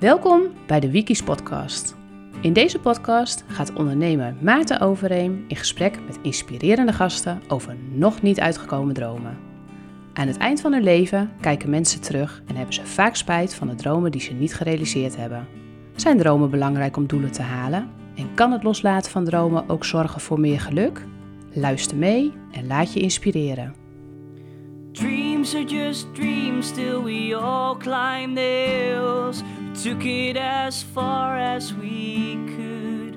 Welkom bij de Wikis podcast. In deze podcast gaat ondernemer Maarten Overeem in gesprek met inspirerende gasten over nog niet uitgekomen dromen. Aan het eind van hun leven kijken mensen terug en hebben ze vaak spijt van de dromen die ze niet gerealiseerd hebben. Zijn dromen belangrijk om doelen te halen? En kan het loslaten van dromen ook zorgen voor meer geluk? Luister mee en laat je inspireren. Dreams are just dreams, still we all climb the hills. We took it as far as we could.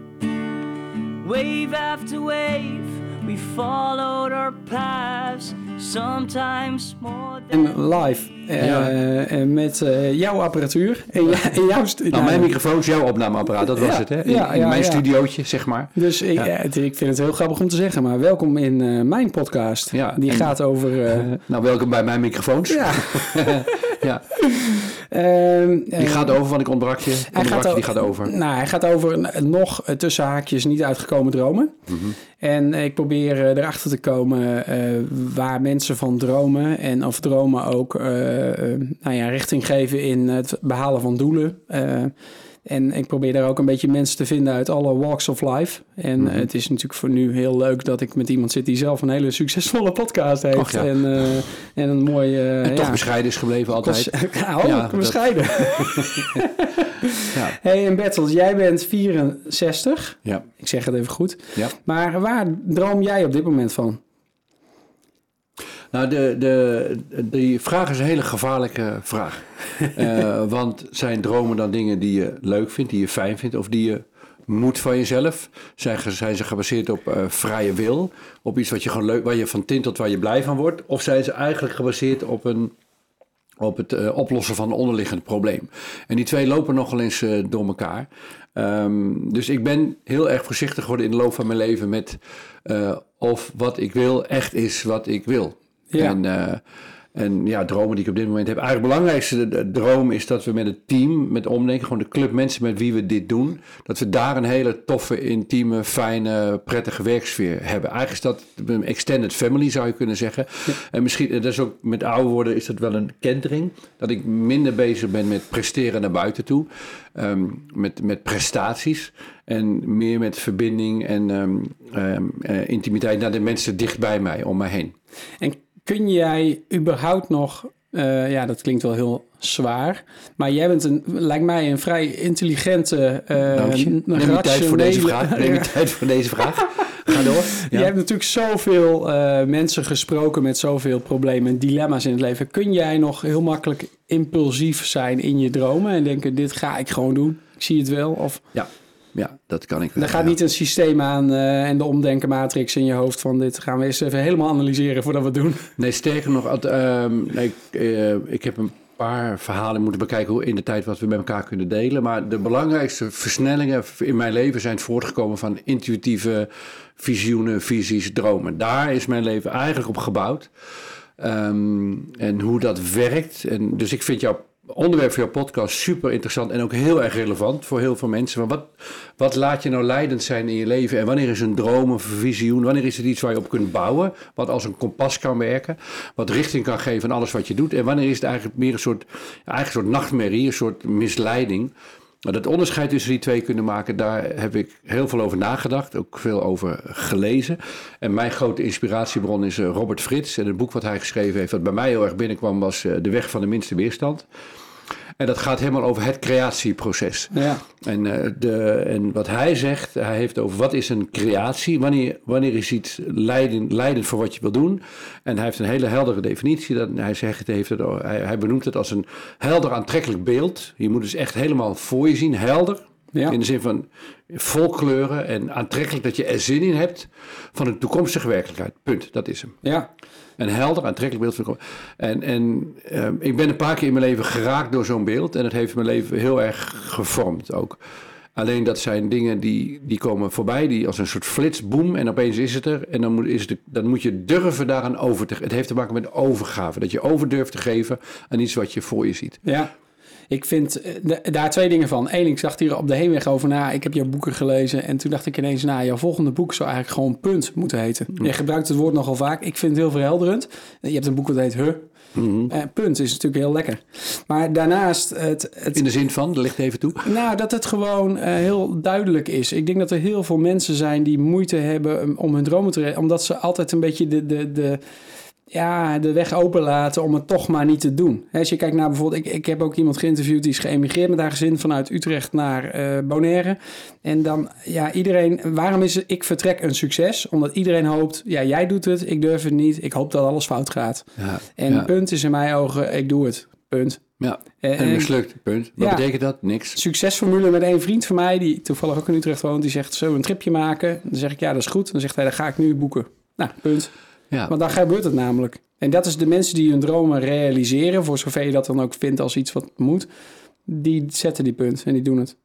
Wave after wave, we followed our paths. Sometimes more than En live eh, eh, met eh, jouw apparatuur en, ja, en jouw stu- Nou, mijn microfoon is jouw opnameapparaat, dat was Ja, het, hè? In, ja, in ja, mijn ja. studiootje, zeg maar. Dus ik, Ja. het- ik vind het heel grappig om te zeggen, maar welkom in eh, mijn podcast. Ja, Die en- gaat over... eh, Nou, welkom bij mijn microfoons. ja, Ja, die eh, gaat over, want ik onderbrak je. hij je, o- die gaat over. Nou, hij gaat over nog eh, tussen haakjes niet uitgekomen dromen. Mhm. En ik probeer eh, erachter te komen waar mensen van dromen. En of dromen ook nou ja, richting geven in het behalen van doelen. En ik probeer daar ook een beetje mensen te vinden uit alle walks of life. En Mhm. eh, het is natuurlijk voor nu heel leuk dat ik met iemand zit die zelf een hele succesvolle podcast heeft. Ja. en, eh, en een mooi... eh, En toch ja, bescheiden is gebleven altijd. Nou, Ja, dat- bescheiden. Ja. hey, en Bertels, jij bent 64. Ja. Ik zeg het even goed. ja. Maar waar droom jij op dit moment van? Nou, de, de, die vraag is een hele gevaarlijke vraag. Eh, want zijn dromen dan dingen die je leuk vindt, die je fijn vindt, of die je moet van jezelf? Zijn, zijn ze gebaseerd op eh, vrije wil? Op iets wat je gewoon leuk, waar je van tintelt, waar je blij van wordt? Of zijn ze eigenlijk gebaseerd op een op het eh, oplossen van een onderliggend probleem. En die twee lopen nogal eens door elkaar. Ehm, dus ik ben heel erg voorzichtig geworden in de loop van mijn leven met of wat ik wil echt is wat ik wil. Ja. En, eh, en ja, dromen die ik op dit moment heb. Eigenlijk het belangrijkste de- de droom is dat we met het team, met omdenken, gewoon de club mensen met wie we dit doen, dat we daar een hele toffe, intieme, fijne, prettige werksfeer hebben. Eigenlijk is dat een extended family, zou je kunnen zeggen. En misschien, dat is ook met ouder worden, is dat wel een kentering. Dat ik minder bezig ben met presteren naar buiten toe. ehm, met, met prestaties. En meer met verbinding en ehm, ehm, eh, intimiteit naar de mensen dicht bij mij, om mij heen. En kun jij überhaupt nog, eh, ja, dat klinkt wel heel zwaar, maar jij bent een, lijkt mij een vrij intelligente, Dank je. Neem je tijd voor deze vraag. Neem je tijd voor deze vraag. Ga door. Ja. Jij hebt natuurlijk zoveel eh, mensen gesproken met zoveel problemen en dilemma's in het leven. Kun jij nog heel makkelijk impulsief zijn in je dromen en denken, dit ga ik gewoon doen? Ik zie het wel. Of Ja, ja, dat kan ik wel. er gaat ja. niet een systeem aan eh, en de omdenkenmatrix in je hoofd van dit gaan we eens even helemaal analyseren voordat we het doen. Nee, sterker nog, at- ehm, nee, ik, eh, ik heb een paar verhalen moeten bekijken hoe in de tijd wat we met elkaar kunnen delen. Maar de belangrijkste versnellingen in mijn leven zijn voortgekomen van intuïtieve visioenen, visies, dromen. Daar is mijn leven eigenlijk op gebouwd. Ehm, en hoe dat werkt. En dus ik vind jouw onderwerp voor jouw podcast super interessant en ook heel erg relevant voor heel veel mensen. Maar wat, wat laat je nou leidend zijn in je leven? En wanneer is een droom een visioen? Wanneer is het iets waar je op kunt bouwen? Wat als een kompas kan werken? Wat richting kan geven aan alles wat je doet? En wanneer is het eigenlijk meer een soort, eigenlijk een soort nachtmerrie, een soort misleiding? Maar dat onderscheid tussen die twee kunnen maken, daar heb ik heel veel over nagedacht, ook veel over gelezen. En mijn grote inspiratiebron is eh, Robert Frits. En het boek wat hij geschreven heeft, wat bij mij heel erg binnenkwam, was eh, De Weg van de Minste Weerstand. En dat gaat helemaal over het creatieproces. Ja. En, eh, de, en wat hij zegt, hij heeft over wat is een creatie, wanneer, wanneer is iets leidend, leidend voor wat je wil doen. En hij heeft een hele heldere definitie. Dat, hij, zegt, heeft het, hij, hij benoemt het als een helder aantrekkelijk beeld. Je moet dus echt helemaal voor je zien, helder. Ja. In de zin van vol kleuren en aantrekkelijk dat je er zin in hebt van een toekomstige werkelijkheid. Punt, dat is hem. Ja, Een helder, aantrekkelijk beeld. En, en ehm, ik ben een paar keer in mijn leven geraakt door zo'n beeld. En het heeft mijn leven heel erg gevormd ook. Alleen dat zijn dingen die, die komen voorbij, die als een soort flits, boem, en opeens is het er. En dan moet, is het, dan moet je durven daaraan over te Het heeft te maken met overgave. Dat je over durft te geven aan iets wat je voor je ziet. ja. Ik vind eh, daar twee dingen van. Eén, ik zag hier op de heenweg over na. Ik heb jouw boeken gelezen. En toen dacht ik ineens, nou, jouw volgende boek zou eigenlijk gewoon punt moeten heten. Je gebruikt het woord nogal vaak. Ik vind het heel verhelderend. Je hebt een boek dat heet Huh. Eh, punt is natuurlijk heel lekker. Maar daarnaast, het, het, In de zin van, ligt even toe. nou, dat het gewoon eh, heel duidelijk is. Ik denk dat er heel veel mensen zijn die moeite hebben om hun dromen te redden. Omdat ze altijd een beetje de, de, de, ja, de weg openlaten om het toch maar niet te doen. Als je kijkt naar bijvoorbeeld... Ik, ik heb ook iemand geïnterviewd die is geëmigreerd met haar gezin... vanuit Utrecht naar eh, Bonaire. En dan, ja, iedereen... Waarom is het, ik vertrek een succes? Omdat iedereen hoopt, ja, jij doet het, ik durf het niet. Ik hoop dat alles fout gaat. Ja, En ja, punt is in mijn ogen, ik doe het. Punt. ja. En- mislukt, punt. Wat Ja. betekent dat? Niks. succesformule met een vriend van mij, die toevallig ook in Utrecht woont, die zegt: Zullen we een tripje maken? Dan zeg ik: Ja, dat is goed. Dan zegt hij: Dan ga ik nu boeken. Nou, punt. Want dan gebeurt het namelijk. En dat is de mensen die hun dromen realiseren, voor zover je dat dan ook vindt als iets wat moet, die zetten die punt en die doen het.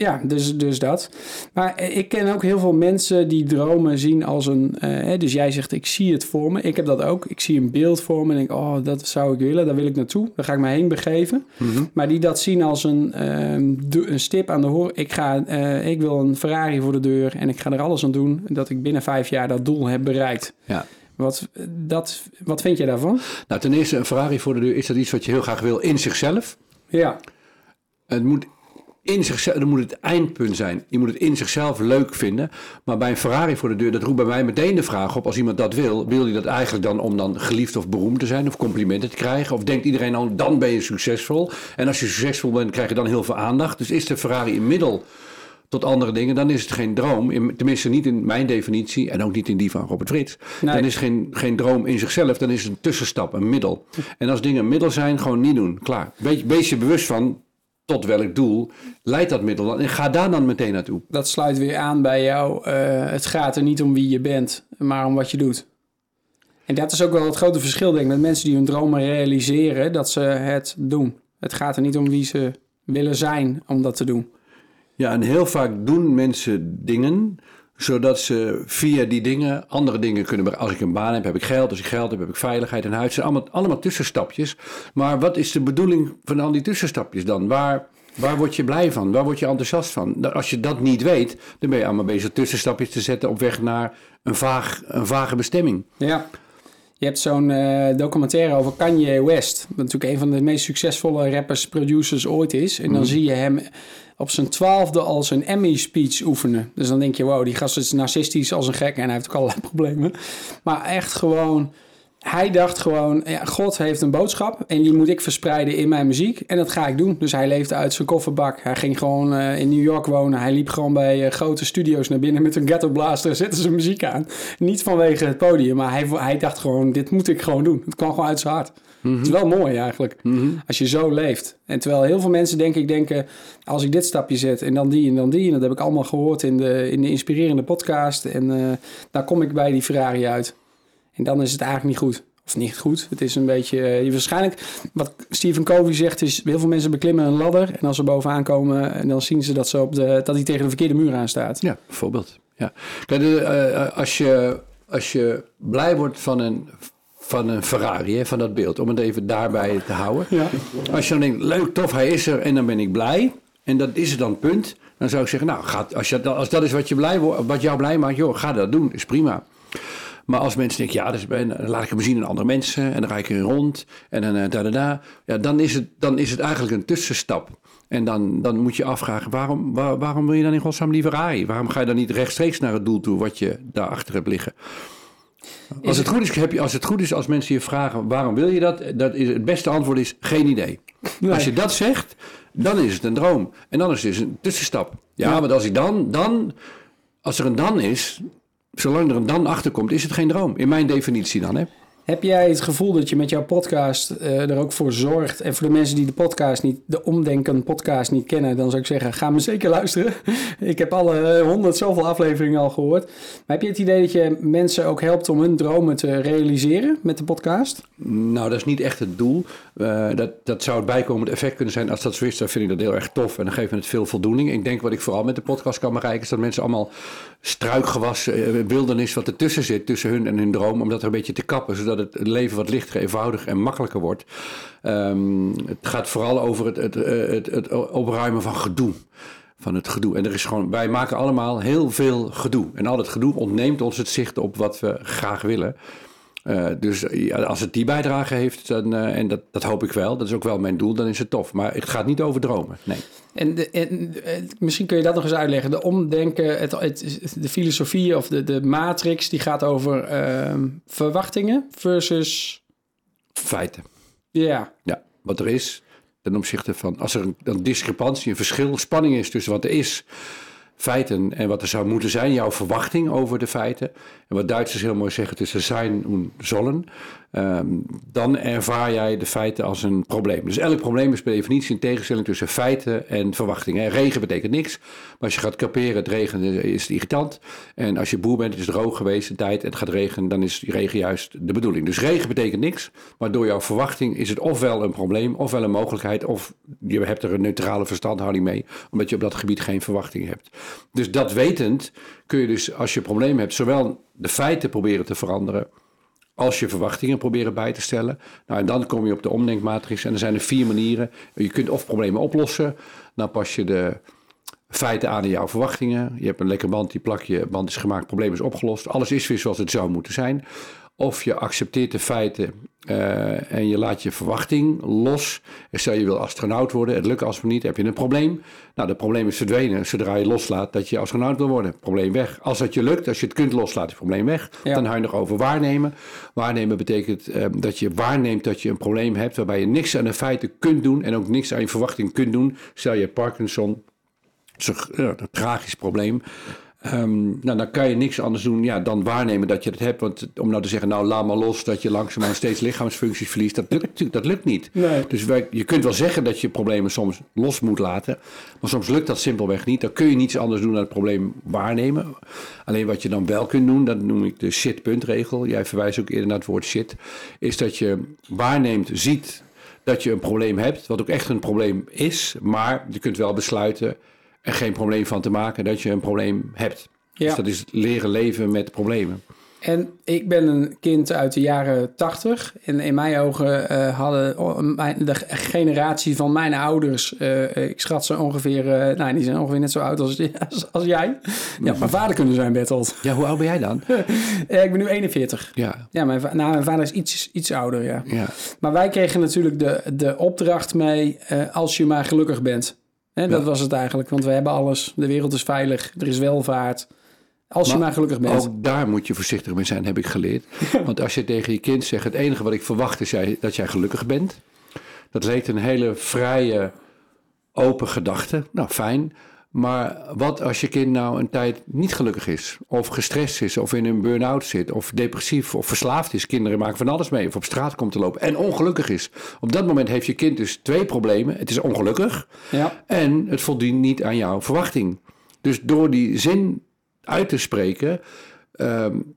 Ja, dus, dus dat. Maar eh, ik ken ook heel veel mensen die dromen zien als een... eh, hè, dus jij zegt, ik zie het voor me. Ik heb dat ook. Ik zie een beeld voor me en denk, oh, dat zou ik willen. Daar wil ik naartoe. Daar ga ik me heen begeven. Mhm. Maar die dat zien als een, do- een stip aan de hoor. Ik, ga, eh, ik wil een Ferrari voor de deur en ik ga er alles aan doen... dat ik binnen vijf jaar dat doel heb bereikt. Ja. Wat, dat, wat vind je daarvan? Nou, ten eerste, een Ferrari voor de deur, is dat iets wat je heel graag wil in zichzelf? Ja, Het moet in zichzelf, dat moet het eindpunt zijn. Je moet het in zichzelf leuk vinden. Maar bij een Ferrari voor de deur, dat roept bij mij meteen de vraag op: als iemand dat wil, wil hij dat eigenlijk dan om dan geliefd of beroemd te zijn of complimenten te krijgen? Of denkt iedereen al, dan ben je succesvol? En als je succesvol bent, krijg je dan heel veel aandacht. Dus is de Ferrari een middel tot andere dingen, dan is het geen droom. In- Tenminste, niet in mijn definitie en ook niet in die van Robert Frits. Nee. Dan is het geen, geen droom in zichzelf, dan is het een tussenstap, een middel. En als dingen een middel zijn, gewoon niet doen. Klaar. Wees, wees je bewust van tot welk doel leidt dat middel dan. En ga daar dan meteen naartoe. dat sluit weer aan bij jou. eh, het gaat er niet om wie je bent, maar om wat je doet. En dat is ook wel het grote verschil, denk ik, met mensen die hun dromen realiseren, dat ze het doen. Het gaat er niet om wie ze willen zijn om dat te doen. Ja, en heel vaak doen mensen dingen zodat ze via die dingen andere dingen kunnen. Als ik een baan heb, heb ik geld. Als ik geld heb, heb ik veiligheid en huis. Het zijn allemaal, allemaal tussenstapjes. Maar wat is de bedoeling van al die tussenstapjes dan? Waar, waar word je blij van? Waar word je enthousiast van? Als je dat niet weet, dan ben je allemaal bezig tussenstapjes te zetten op weg naar een, vaag, een vage bestemming. Ja. Je hebt zo'n eh, documentaire over Kanye West. Wat natuurlijk een van de meest succesvolle rappers, producers ooit is. En dan zie je hem op zijn twaalfde al zijn Emmy-speech oefenen. Dus dan denk je, wow, die gast is narcistisch als een gek. En hij heeft ook allerlei problemen. Maar echt gewoon... Hij dacht gewoon, ja, God heeft een boodschap en die moet ik verspreiden in mijn muziek. En dat ga ik doen. Dus hij leefde uit zijn kofferbak. Hij ging gewoon eh, in New York wonen. Hij liep gewoon bij eh, grote studio's naar binnen met een ghetto blaster. Zette zijn muziek aan. Niet vanwege het podium, maar hij, hij dacht gewoon, dit moet ik gewoon doen. Het kwam gewoon uit zijn hart. Het is wel mooi eigenlijk, als je zo leeft. En terwijl heel veel mensen denk ik denken, als ik dit stapje zet en dan die en dan die. En dat heb ik allemaal gehoord in de, in de inspirerende podcast. En eh dan kom ik bij die Ferrari uit. En dan is het eigenlijk niet goed. Of niet goed. Het is een beetje. je waarschijnlijk. Wat Stephen Covey zegt is. Heel veel mensen beklimmen een ladder. En als ze bovenaan komen. En dan zien ze dat, ze op de, dat hij tegen de verkeerde muur aan staat. Ja, bijvoorbeeld. Ja. Kijk, eh, als, je, als je blij wordt van een, van een Ferrari, hè, van dat beeld, om het even daarbij te houden. Ja. Als je dan denkt, leuk, tof, hij is er en dan ben ik blij. En dat is het dan punt. Dan zou ik zeggen, nou, ga, als, je, als dat is wat, je blij, wordt- wat jou blij maakt, joh, ga dat doen, is prima. Maar als mensen denken, ja, dus ben, dan laat ik hem zien aan andere mensen en dan ga ik er rond en dan eh, da da da. Ja, dan is het, dan is het eigenlijk een tussenstap. En dan, dan moet je afvragen, waarom, waar- waarom wil je dan in godsnaam die Ferrari? Waarom ga je dan niet rechtstreeks naar het doel toe wat je daarachter hebt liggen? Als het, goed is, heb je, als het goed is, als mensen je vragen waarom wil je dat, dat is, het beste antwoord is geen idee. Nee. Als je dat zegt, dan is het een droom. En dan is het een tussenstap. Ja, Ja. want als, ik dan, dan, als er een dan is, zolang er een dan achter komt, is het geen droom. In mijn definitie dan, hè? Heb jij het gevoel dat je met jouw podcast eh, er ook voor zorgt? En voor de mensen die de podcast niet, de Omdenken podcast niet kennen, dan zou ik zeggen, ga me zeker luisteren. ik heb alle honderd zoveel afleveringen al gehoord. Maar heb je het idee dat je mensen ook helpt om hun dromen te realiseren met de podcast? Nou, dat is niet echt het doel. Eh, dat, dat zou het bijkomend effect kunnen zijn. Als dat zo is, dan vind ik dat heel erg tof. En dan geeft me het veel voldoening. Ik denk wat ik vooral met de podcast kan bereiken... is dat mensen allemaal struikgewas, eh, wildernis wat ertussen zit... tussen hun en hun droom, om dat er een beetje te kappen... zodat zodat het leven wat lichter, eenvoudiger en makkelijker wordt. Ehm, het gaat vooral over het, het, het, het opruimen van gedoe van het gedoe. En er is gewoon, wij maken allemaal heel veel gedoe. En al het gedoe ontneemt ons het zicht op wat we graag willen. Uh, dus ja, als het die bijdrage heeft, dan, uh, en dat, dat hoop ik wel, dat is ook wel mijn doel, dan is het tof. Maar het gaat niet over dromen, nee. En, de, en misschien kun je dat nog eens uitleggen. De omdenken, het, het, de filosofie of de, de matrix, die gaat over uh, verwachtingen versus... Feiten. Ja. Ja, wat er is ten opzichte van... Als er een, een discrepantie, een verschil, spanning is tussen wat er is feiten en wat er zou moeten zijn, jouw verwachting over de feiten. En wat Duitsers heel mooi zeggen tussen zijn en zullen. Ehm, dan ervaar jij de feiten als een probleem. Dus elk probleem is per definitie een tegenstelling tussen feiten en verwachtingen. Regen betekent niks, maar als je gaat kaperen, het regenen is het irritant. En als je boer bent, het is droog geweest een tijd het gaat regenen, dan is die regen juist de bedoeling. Dus regen betekent niks, maar door jouw verwachting is het ofwel een probleem, ofwel een mogelijkheid, of je hebt er een neutrale verstandhouding mee, omdat je op dat gebied geen verwachting hebt. Dus dat wetend kun je dus, als je een probleem hebt, zowel de feiten proberen te veranderen als je verwachtingen proberen bij te stellen. Nou, en dan kom je op de omdenkmatrix. En er zijn er vier manieren. Je kunt of problemen oplossen. Dan pas je de feiten aan in jouw verwachtingen. Je hebt een lekker band, die plak je, band is gemaakt, probleem is opgelost. Alles is weer zoals het zou moeten zijn. Of je accepteert de feiten uh, en je laat je verwachting los. Stel je wil astronaut worden, het lukt alsnog niet, heb je een probleem. Nou, dat probleem is verdwenen zodra je loslaat dat je astronaut wil worden. Probleem weg. Als dat je lukt, als je het kunt loslaten, is het probleem weg. Ja. Dan ga je nog over waarnemen. Waarnemen betekent uh, dat je waarneemt dat je een probleem hebt waarbij je niks aan de feiten kunt doen en ook niks aan je verwachting kunt doen. Stel je Parkinson, dat is een, een tragisch probleem. Um, nou, dan kan je niks anders doen ja, dan waarnemen dat je het hebt. Want om nou te zeggen, nou laat maar los dat je langzaamaan steeds lichaamsfuncties verliest, dat lukt natuurlijk dat lukt niet. Nee. Dus wij, je kunt wel zeggen dat je problemen soms los moet laten, maar soms lukt dat simpelweg niet. Dan kun je niets anders doen dan het probleem waarnemen. Alleen wat je dan wel kunt doen, dat noem ik de shit-puntregel. Jij verwijst ook eerder naar het woord shit. Is dat je waarneemt, ziet dat je een probleem hebt, wat ook echt een probleem is, maar je kunt wel besluiten er geen probleem van te maken dat je een probleem hebt. Ja. Dus dat is leren leven met problemen. En ik ben een kind uit de jaren tachtig. En in mijn ogen uh, hadden de generatie van mijn ouders... Uh, ik schat ze ongeveer... Uh, nou, die zijn ongeveer net zo oud als, als, als jij. Ja, mijn vader kunnen zijn, Bertolt. Ja, hoe oud ben jij dan? ik ben nu 41. Ja. Ja, mijn, nou, mijn vader is iets, iets ouder, ja. ja. Maar wij kregen natuurlijk de, de opdracht mee... als je maar gelukkig bent. Hè, dat ja. was het eigenlijk, want we hebben alles. De wereld is veilig, er is welvaart. Als maar je maar gelukkig bent. Ook daar moet je voorzichtig mee zijn, heb ik geleerd. want als je tegen je kind zegt: het enige wat ik verwacht is jij, dat jij gelukkig bent. Dat leek een hele vrije, open gedachte. Nou, fijn. Maar wat als je kind nou een tijd niet gelukkig is, of gestrest is, of in een burn-out zit, of depressief, of verslaafd is? Kinderen maken van alles mee, of op straat komt te lopen en ongelukkig is. Op dat moment heeft je kind dus twee problemen. Het is ongelukkig ja. en het voldoet niet aan jouw verwachting. Dus door die zin uit te spreken, um,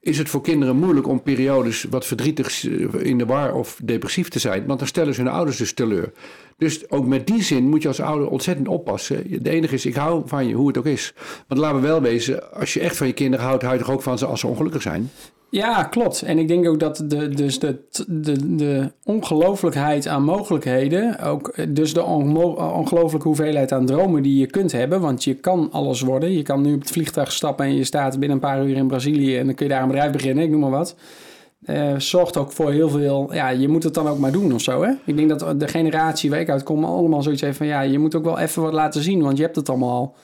is het voor kinderen moeilijk om periodes wat verdrietig in de war of depressief te zijn. Want dan stellen ze hun ouders dus teleur. Dus ook met die zin moet je als ouder ontzettend oppassen. De enige is, ik hou van je, hoe het ook is. Want laten we wel wezen, als je echt van je kinderen houdt, houd je toch ook van ze als ze ongelukkig zijn. Ja, klopt. En ik denk ook dat de, dus de, de, de ongelooflijkheid aan mogelijkheden, ook dus de ongelooflijke hoeveelheid aan dromen die je kunt hebben, want je kan alles worden. Je kan nu op het vliegtuig stappen en je staat binnen een paar uur in Brazilië en dan kun je daar een bedrijf beginnen, ik noem maar wat. Uh, zorgt ook voor heel veel, ja, je moet het dan ook maar doen of zo, hè? Ik denk dat de generatie waar ik uitkom allemaal zoiets heeft van, ja, je moet ook wel even wat laten zien, want je hebt het allemaal al.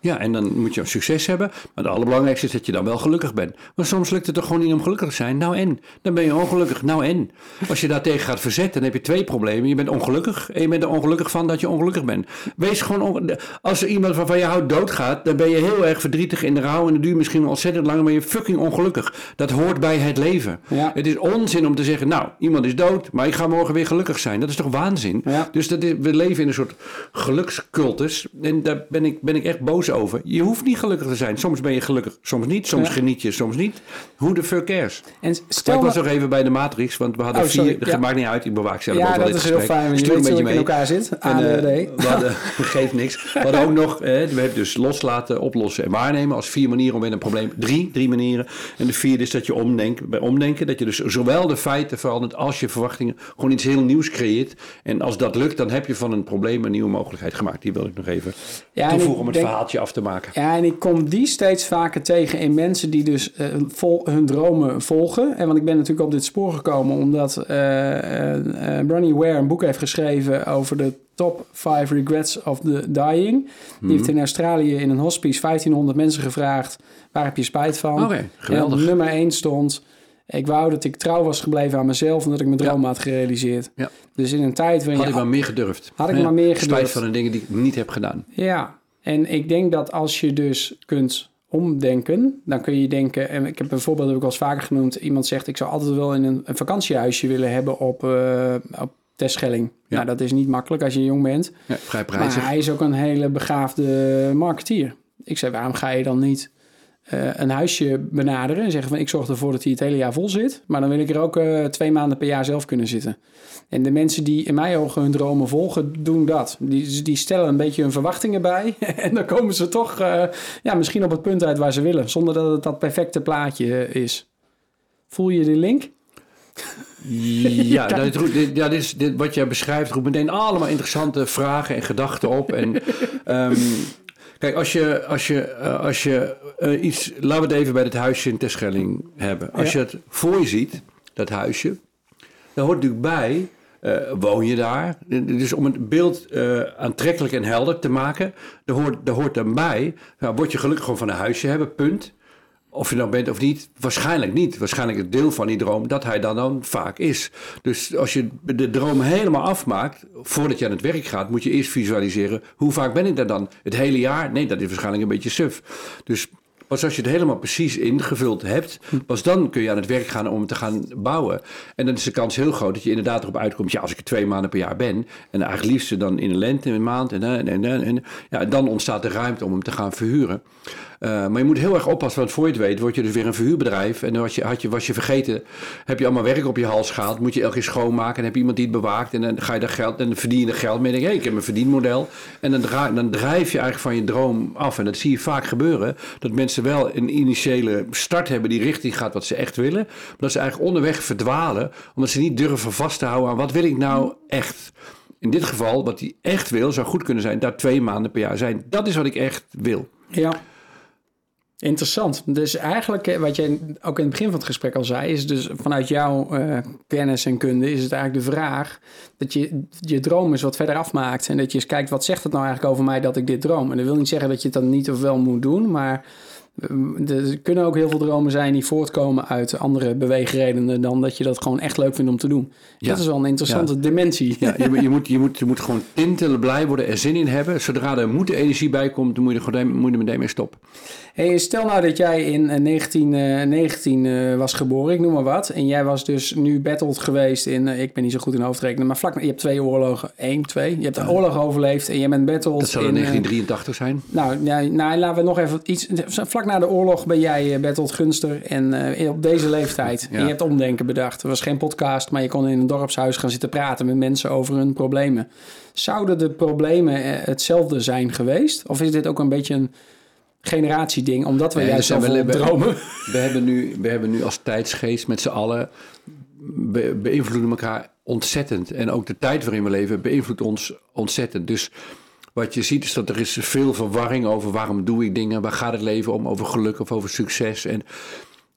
Ja, en dan moet je succes hebben. Maar het allerbelangrijkste is dat je dan wel gelukkig bent. Maar soms lukt het toch gewoon niet om gelukkig te zijn. Nou en? Dan ben je ongelukkig. Nou en? Als je daartegen gaat verzetten, dan heb je twee problemen. Je bent ongelukkig en je bent er ongelukkig van dat je ongelukkig bent. Wees gewoon... Als er iemand van je houdt doodgaat, dan ben je heel erg verdrietig in de rouw. En dat duurt misschien ontzettend lang, maar je fucking ongelukkig. Dat hoort bij het leven. Ja. Het is onzin om te zeggen, nou, iemand is dood, maar ik ga morgen weer gelukkig zijn. Dat is toch waanzin? Ja. Dus dat is, we leven in een soort gelukscultus. En daar ben ik, ben ik echt boos over. Je hoeft niet gelukkig te zijn. Soms ben je gelukkig, soms niet. Soms Ja. geniet je, soms niet. Hoe de fuck cares? En Maar stel ik was nog even bij de Matrix, want we hadden Oh, vier... Ja. maakt niet uit, ik bewaak zelf ook ja, dat is heel fijn. want Je Stuur weet een beetje ik in mee. elkaar zit. En, eh, ADHD. we hadden, geeft niks. We hadden ook nog, eh, we hebben dus loslaten, oplossen en waarnemen als vier manieren om met een probleem. Drie, drie manieren. En de vierde is dat je omdenkt, bij omdenken, dat je dus zowel de feiten verandert als je verwachtingen gewoon iets heel nieuws creëert. En als dat lukt, dan heb je van een probleem een nieuwe mogelijkheid gemaakt. Die wil ik nog even Ja, toevoegen om het denk- verhaaltje af te maken. Ja, en ik kom die steeds vaker tegen in mensen die dus eh, vol, hun dromen volgen. En want ik ben natuurlijk op dit spoor gekomen omdat eh eh, eh, Bronnie Ware een boek heeft geschreven over de top 5 regrets of the dying. Die heeft in Australië in een hospice 1500 mensen gevraagd, waar heb je spijt van? Oké, geweldig. En op nummer 1 stond, ik wou dat ik trouw was gebleven aan mezelf en dat ik mijn droom had gerealiseerd. Ja. Dus in een tijd waarin Had je ik maar meer gedurfd. Had ik Ja. maar meer Spijt gedurfd. van de dingen die ik niet heb gedaan. Ja, en ik denk dat als je dus kunt omdenken, dan kun je denken, en ik heb een voorbeeld heb ik al eens vaker genoemd, iemand zegt ik zou altijd wel in een, een vakantiehuisje willen hebben op, eh op Terschelling. Ja. Nou, dat is niet makkelijk als je jong bent, Ja, vrij prijzig. maar hij is ook een hele begaafde marketeer. Ik zei, waarom ga je dan niet eh, een huisje benaderen en zeggen van ik zorg ervoor dat hij het hele jaar vol zit, maar dan wil ik er ook eh, twee maanden per jaar zelf kunnen zitten. En de mensen die in mijn ogen hun dromen volgen, doen dat. Die, die stellen een beetje hun verwachtingen bij. en dan komen ze toch eh, ja, misschien op het punt uit waar ze willen. Zonder dat het dat perfecte plaatje is. Voel je de link? Ja, dat, is, dit, wat jij beschrijft roept meteen allemaal interessante vragen en gedachten op. En, ehm, kijk, als je, als je, eh, als je eh, iets... Laten we het even bij het huisje in Terschelling hebben. Als Ja. je het voor je ziet, dat huisje... Dan hoort natuurlijk bij... eh, woon je daar? Dus om het beeld aantrekkelijk en helder te maken... daar hoort, daar hoort dan bij... Nou, word je gelukkig gewoon van een huisje hebben, punt... Of je nou bent of niet, waarschijnlijk niet. Waarschijnlijk het deel van die droom dat hij dan, dan vaak is. Dus als je de droom helemaal afmaakt, voordat je aan het werk gaat, moet je eerst visualiseren, hoe vaak ben ik daar dan? Het hele jaar? Nee, dat is waarschijnlijk een beetje suf. Dus pas als je het helemaal precies ingevuld hebt, pas dan kun je aan het werk gaan om te gaan bouwen. En dan is de kans heel groot dat je inderdaad erop uitkomt, ja, als ik er twee maanden per jaar ben, en eigenlijk liefst dan in de lente, in een maand, en, en, en, en, en ja, dan ontstaat de ruimte om hem te gaan verhuren. Uh, maar je moet heel erg oppassen, want voor je het weet word je dus weer een verhuurbedrijf. En dan was je, had je, was je vergeten, heb je allemaal werk op je hals gehaald. Moet je elke keer schoonmaken en heb je iemand die het bewaakt. En dan ga je daar geld, en dan verdien je er geld mee. En hey, ik heb een verdienmodel. En dan, dan drijf je eigenlijk van je droom af. En dat zie je vaak gebeuren. Dat mensen wel een initiële start hebben die richting gaat wat ze echt willen. Maar dat ze eigenlijk onderweg verdwalen. Omdat ze niet durven vast te houden aan wat wil ik nou echt. In dit geval, wat hij echt wil, zou goed kunnen zijn, daar twee maanden per jaar zijn. Dat is wat ik echt wil. Ja. Interessant. Dus eigenlijk, eh, wat jij ook in het begin van het gesprek al zei, is dus vanuit jouw uh, kennis en kunde, is het eigenlijk de vraag dat je je droom eens wat verder afmaakt. En dat je eens kijkt, wat zegt het nou eigenlijk over mij dat ik dit droom? En dat wil niet zeggen dat je het dan niet of wel moet doen, maar er kunnen ook heel veel dromen zijn die voortkomen uit andere beweegredenen dan dat je dat gewoon echt leuk vindt om te doen. Ja. Dat is wel een interessante ja. dimensie. Ja, je, je, moet, je, moet, je moet gewoon tintelen, blij worden, er zin in hebben. Zodra er moeten energie bij komt, dan moet je er, moet je meteen mee stoppen. Hey, stel nou dat jij in 1919 uh, was geboren, ik noem maar wat. En jij was dus nu battled geweest in, uh, ik ben niet zo goed in hoofdrekenen, maar vlak, je hebt twee oorlogen, één, twee. Je hebt een oorlog overleefd en je bent battled Dat zal in 1983 zijn. Nou, ja, nou, laten we nog even iets, vlak na de oorlog ben jij uh, battled gunster en uh, op deze leeftijd. Ja. En je hebt omdenken bedacht. Er was geen podcast, maar je kon in een dorpshuis gaan zitten praten met mensen over hun problemen. Zouden de problemen uh, hetzelfde zijn geweest? Of is dit ook een beetje een generatieding, omdat we nee, juist zoveel we, dromen. We hebben, nu, we hebben nu als tijdsgeest met z'n allen be, beïnvloeden elkaar ontzettend. En ook de tijd waarin we leven beïnvloedt ons ontzettend. Dus wat je ziet is dat er is veel verwarring over waarom doe ik dingen, waar gaat het leven om, over geluk of over succes. En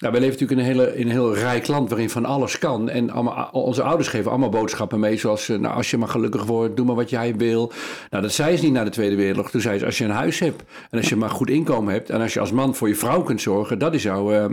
nou, wij leven natuurlijk in een, hele, in een heel rijk land waarin van alles kan. En allemaal, onze ouders geven allemaal boodschappen mee. Zoals, nou, als je maar gelukkig wordt, doe maar wat jij wil. Nou, dat zei ze niet na de Tweede Wereldoorlog. Toen zei ze, als je een huis hebt en als je maar goed inkomen hebt... en als je als man voor je vrouw kunt zorgen, dat is jouw... Uh,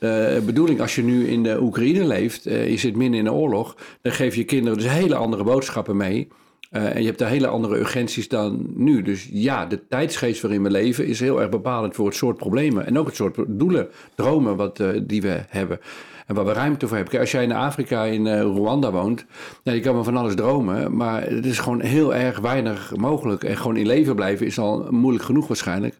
uh, bedoeling, als je nu in de Oekraïne leeft, je zit midden in een oorlog... dan geef je kinderen dus hele andere boodschappen mee... Eh, en je hebt daar hele andere urgenties dan nu. Dus ja, de tijdsgeest waarin we leven is heel erg bepalend voor het soort problemen. En ook het soort doelen, dromen wat, eh, die we hebben. En waar we ruimte voor hebben. Als jij in Afrika, in eh, Rwanda woont, nou, je kan van alles dromen. Maar het is gewoon heel erg weinig mogelijk. En gewoon in leven blijven is al moeilijk genoeg waarschijnlijk.